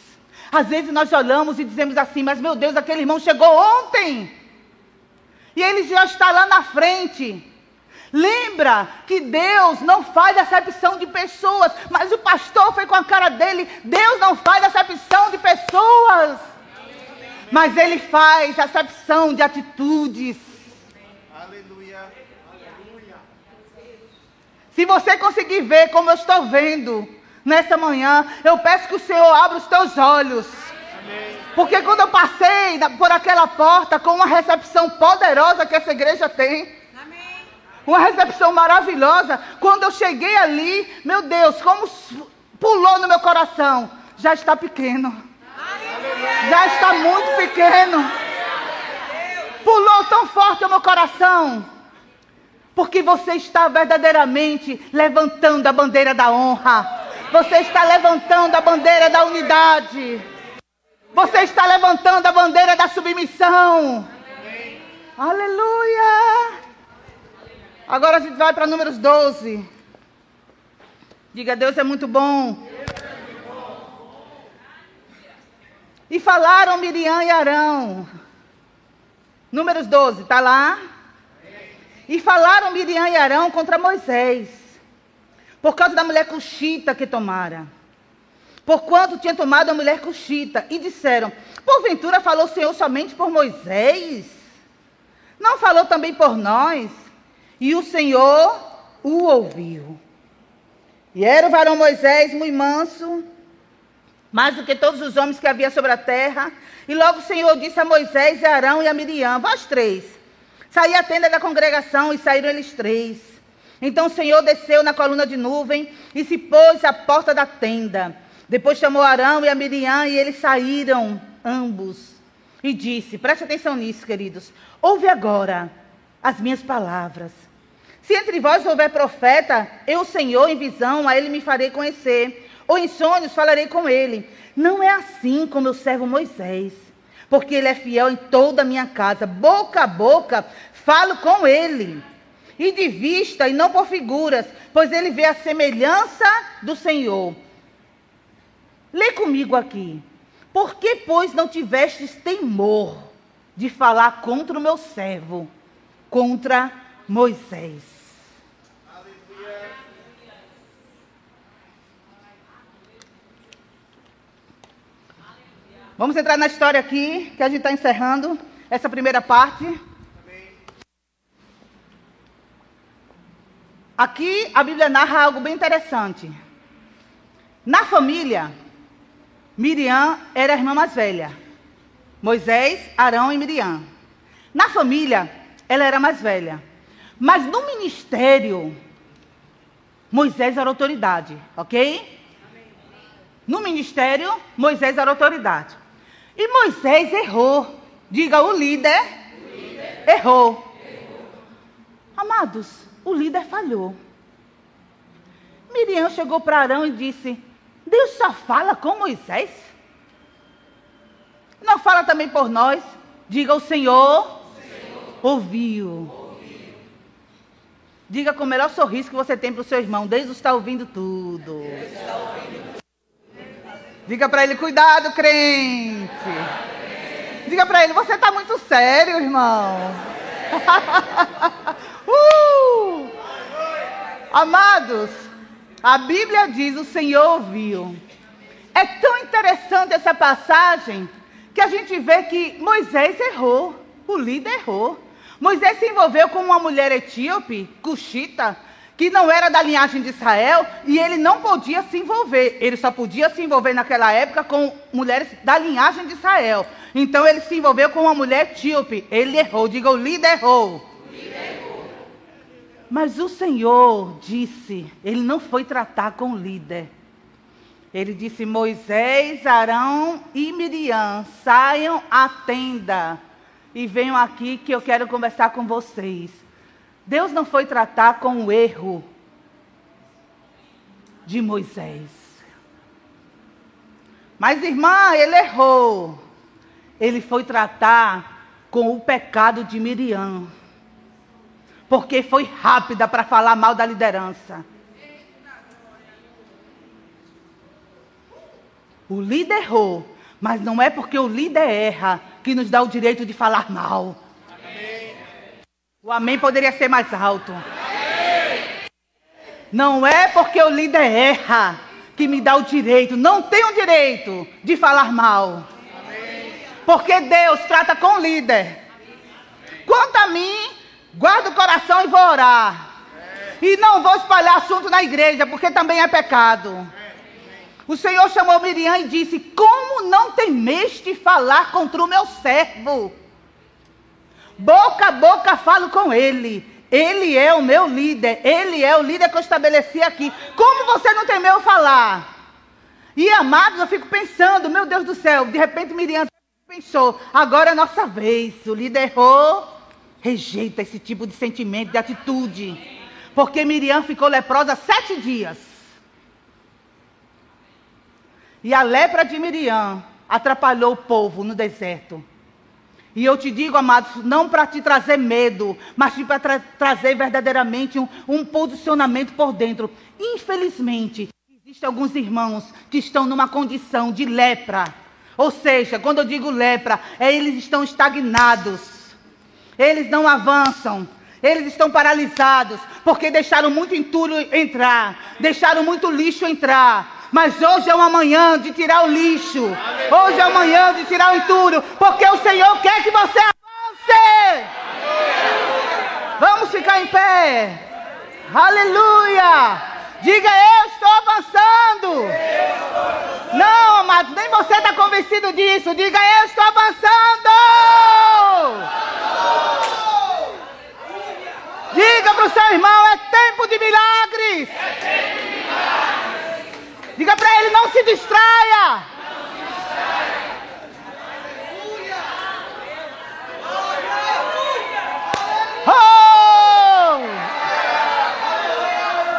Às vezes nós olhamos e dizemos assim, mas meu Deus, aquele irmão chegou ontem. E ele já está lá na frente. Lembra que Deus não faz acepção de pessoas, mas o pastor foi com a cara dele. Deus não faz acepção de pessoas, mas ele faz acepção de atitudes. Se você conseguir ver como eu estou vendo nessa manhã, eu peço que o Senhor abra os teus olhos. Porque quando eu passei por aquela porta com uma recepção poderosa que essa igreja tem, uma recepção maravilhosa. Quando eu cheguei ali, meu Deus, como pulou no meu coração. Já está pequeno. Já está muito pequeno. Pulou tão forte o meu coração. Porque você está verdadeiramente levantando a bandeira da honra. Você está levantando a bandeira da unidade. Você está levantando a bandeira da submissão. Aleluia. Agora a gente vai para números 12. Diga, Deus é muito bom. E falaram Miriam e Arão. Números 12, está lá? E falaram Miriam e Arão contra Moisés. Por causa da mulher cuxita que tomara. Porquanto tinha tomado a mulher cuxita. E disseram: Porventura falou o Senhor somente por Moisés? Não falou também por nós? E o Senhor o ouviu. E era o varão Moisés muito manso, mais do que todos os homens que havia sobre a terra. E logo o Senhor disse a Moisés, a Arão e a Miriam: Vós três, saí à tenda da congregação e saíram eles três. Então o Senhor desceu na coluna de nuvem e se pôs à porta da tenda. Depois chamou Arão e a Miriam e eles saíram ambos. E disse: Preste atenção nisso, queridos. Ouve agora as minhas palavras. Se entre vós houver profeta, eu, Senhor, em visão, a ele me farei conhecer, ou em sonhos falarei com ele. Não é assim com meu servo Moisés, porque ele é fiel em toda a minha casa, boca a boca, falo com ele. E de vista e não por figuras, pois ele vê a semelhança do Senhor. Lê comigo aqui. Por que, pois, não tivestes temor de falar contra o meu servo, contra Moisés? Vamos entrar na história aqui, que a gente está encerrando essa primeira parte. Aqui a Bíblia narra algo bem interessante. Na família, Miriam era a irmã mais velha. Moisés, Arão e Miriam. Na família, ela era mais velha. Mas no ministério, Moisés era autoridade, ok? No ministério, Moisés era autoridade. E Moisés errou. Diga, o líder, o líder errou. errou. Amados, o líder falhou. Miriam chegou para Arão e disse: Deus só fala com Moisés? Não fala também por nós? Diga, o Senhor, Senhor. ouviu. ouviu. Diga com o melhor sorriso que você tem para o seu irmão: Deus está ouvindo tudo. Deus está ouvindo tudo. Diga para ele, cuidado, crente. Diga para ele, você está muito sério, irmão. uh! Amados, a Bíblia diz: o Senhor ouviu. É tão interessante essa passagem que a gente vê que Moisés errou, o líder errou. Moisés se envolveu com uma mulher etíope, cuxita, que não era da linhagem de Israel e ele não podia se envolver. Ele só podia se envolver naquela época com mulheres da linhagem de Israel. Então ele se envolveu com uma mulher etíope. Ele errou, diga o líder errou. Mas o Senhor disse, ele não foi tratar com o líder. Ele disse: Moisés, Arão e Miriam, saiam à tenda e venham aqui que eu quero conversar com vocês. Deus não foi tratar com o erro de Moisés. Mas, irmã, ele errou. Ele foi tratar com o pecado de Miriam. Porque foi rápida para falar mal da liderança. O líder errou, mas não é porque o líder erra que nos dá o direito de falar mal. O amém poderia ser mais alto. Não é porque o líder erra que me dá o direito, não tenho o direito de falar mal. Porque Deus trata com o líder. Quanto a mim, guardo o coração e vou orar. E não vou espalhar assunto na igreja, porque também é pecado. O Senhor chamou Miriam e disse: Como não temeste falar contra o meu servo? Boca a boca falo com ele. Ele é o meu líder. Ele é o líder que eu estabeleci aqui. Como você não temeu falar? E amados, eu fico pensando, meu Deus do céu, de repente Miriam pensou, agora é nossa vez. O líder errou. Rejeita esse tipo de sentimento, de atitude. Porque Miriam ficou leprosa sete dias. E a lepra de Miriam atrapalhou o povo no deserto. E eu te digo, amados, não para te trazer medo, mas para tra trazer verdadeiramente um, um posicionamento por dentro. Infelizmente, existem alguns irmãos que estão numa condição de lepra. Ou seja, quando eu digo lepra, é eles estão estagnados. Eles não avançam. Eles estão paralisados porque deixaram muito entulho entrar, deixaram muito lixo entrar, mas hoje é uma manhã de tirar o lixo. Hoje é uma manhã de tirar o entulho. Porque o Senhor quer que você avance. Vamos ficar em pé. Aleluia. Diga, eu estou avançando. Não, amados, nem você está convencido disso. Diga, eu estou avançando. Diga para o seu irmão, é tempo de distraia. Oh!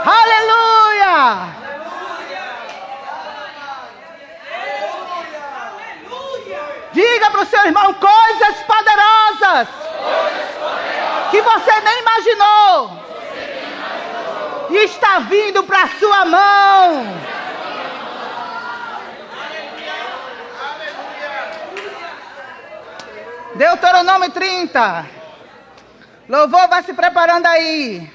Aleluia! Diga para o seu irmão coisas poderosas que você nem imaginou e está vindo para a sua mão. Deuteronômio 30. Louvor, vai se preparando aí.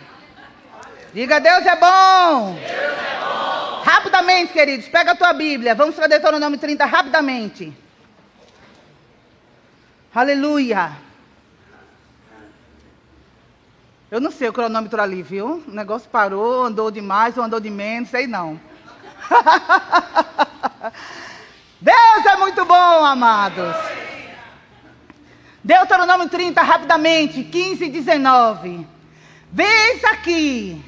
Diga, Deus é bom. Deus é bom. Rapidamente, queridos, pega a tua Bíblia. Vamos para Deuteronômio 30 rapidamente. Aleluia. Eu não sei o cronômetro ali, viu? O negócio parou, andou demais ou andou de menos, sei não. Deus é muito bom, amados. Deuteronômio 30, rapidamente, 15 e 19. Vês aqui,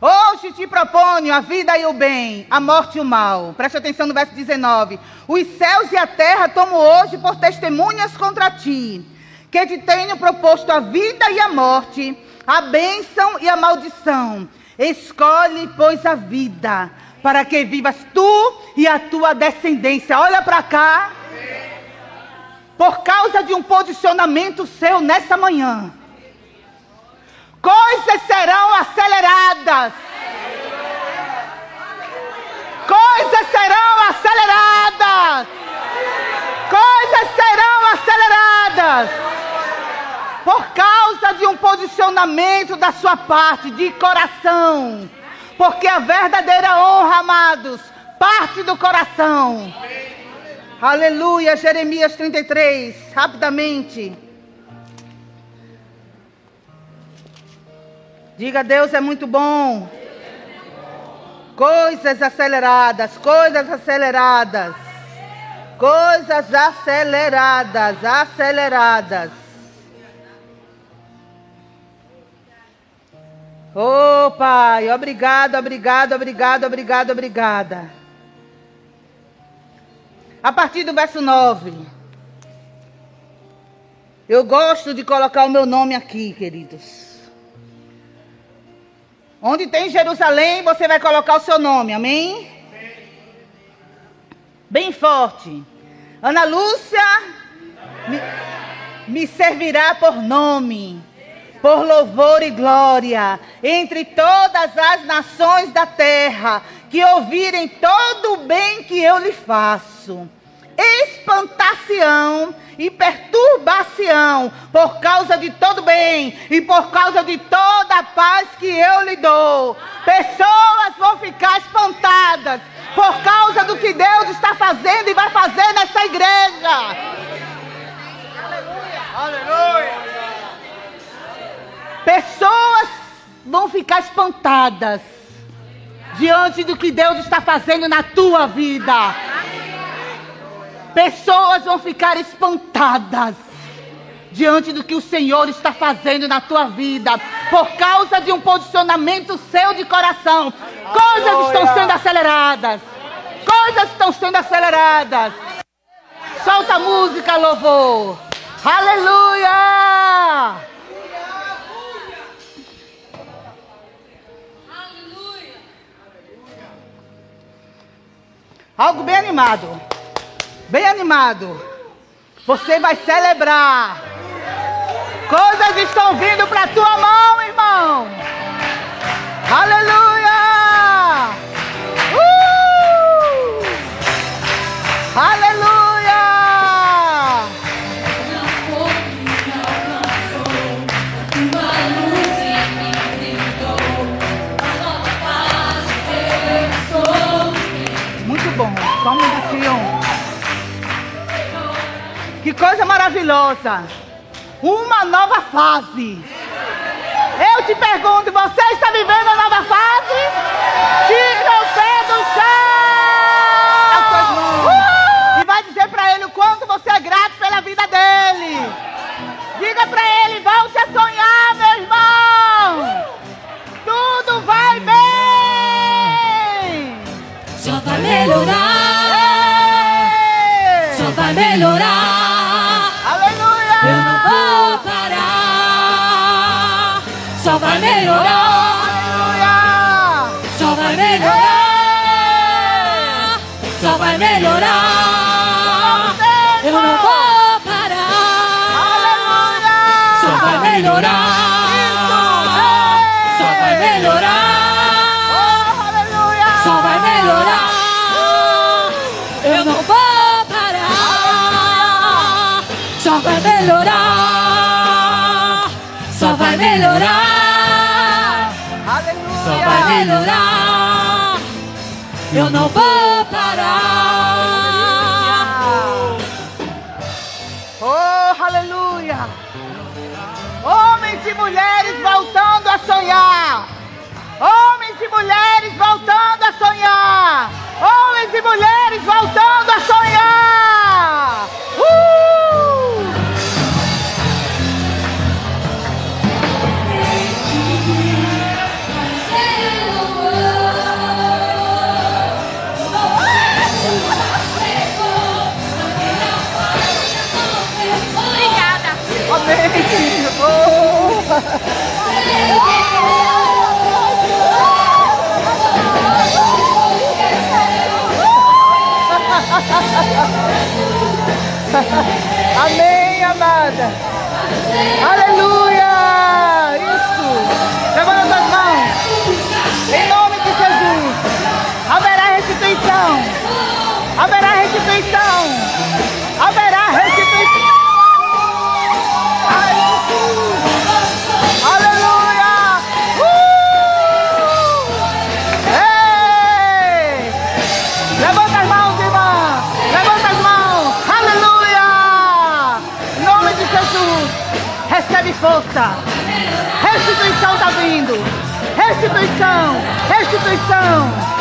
hoje te proponho a vida e o bem, a morte e o mal. Preste atenção no verso 19. Os céus e a terra tomo hoje por testemunhas contra ti, que te tenho proposto a vida e a morte, a bênção e a maldição. Escolhe, pois, a vida, para que vivas tu e a tua descendência. Olha para cá. Por causa de um posicionamento seu nessa manhã, coisas serão aceleradas. Coisas serão aceleradas. Coisas serão aceleradas por causa de um posicionamento da sua parte, de coração. Porque a verdadeira honra, amados, parte do coração. Aleluia, Jeremias 33, rapidamente. Diga, Deus é muito bom. Coisas aceleradas, coisas aceleradas. Coisas aceleradas, aceleradas. Oh, Pai, obrigado, obrigado, obrigado, obrigado, obrigada. A partir do verso 9. Eu gosto de colocar o meu nome aqui, queridos. Onde tem Jerusalém, você vai colocar o seu nome, amém? Bem forte. Ana Lúcia me, me servirá por nome por louvor e glória entre todas as nações da terra, que ouvirem todo o bem que eu lhe faço. Espantação e perturbação por causa de todo bem e por causa de toda a paz que eu lhe dou. Pessoas vão ficar espantadas por causa do que Deus está fazendo e vai fazer nessa igreja. Aleluia. Aleluia. Pessoas vão ficar espantadas diante do que Deus está fazendo na tua vida. Pessoas vão ficar espantadas diante do que o Senhor está fazendo na tua vida, por causa de um posicionamento seu de coração. Coisas estão sendo aceleradas. Coisas estão sendo aceleradas. Solta a música, louvor. Aleluia! Algo bem animado. Bem animado. Você vai celebrar. Coisas estão vindo para tua mão, irmão. Aleluia! Coisa maravilhosa. Uma nova fase. Eu te pergunto, você está vivendo a nova fase? Tira o pé do chão! Uh! E vai dizer para ele o quanto você é grato pela vida dele. Diga para ele, volte a sonhar, meu irmão. Tudo vai bem. Só vai melhorar. Melhorar. Só vai melhorar. Só vai melhorar. Eu não vou parar. Só vai melhorar. Só vai melhorar. Oh! Só vai melhorar. Eu não vou parar. Só vai melhorar. Só vai melhorar. Só vai melhorar. Eu não vou parar. Oh, aleluia! Homens e mulheres voltando a sonhar. Homens e mulheres voltando a sonhar. Homens e mulheres voltando a sonhar. Amém, amada. Aleluia. Isso. Levanta as mãos. Em nome de Jesus. Haverá restituição. Haverá restituição. Força. Restituição está vindo. Restituição. Restituição.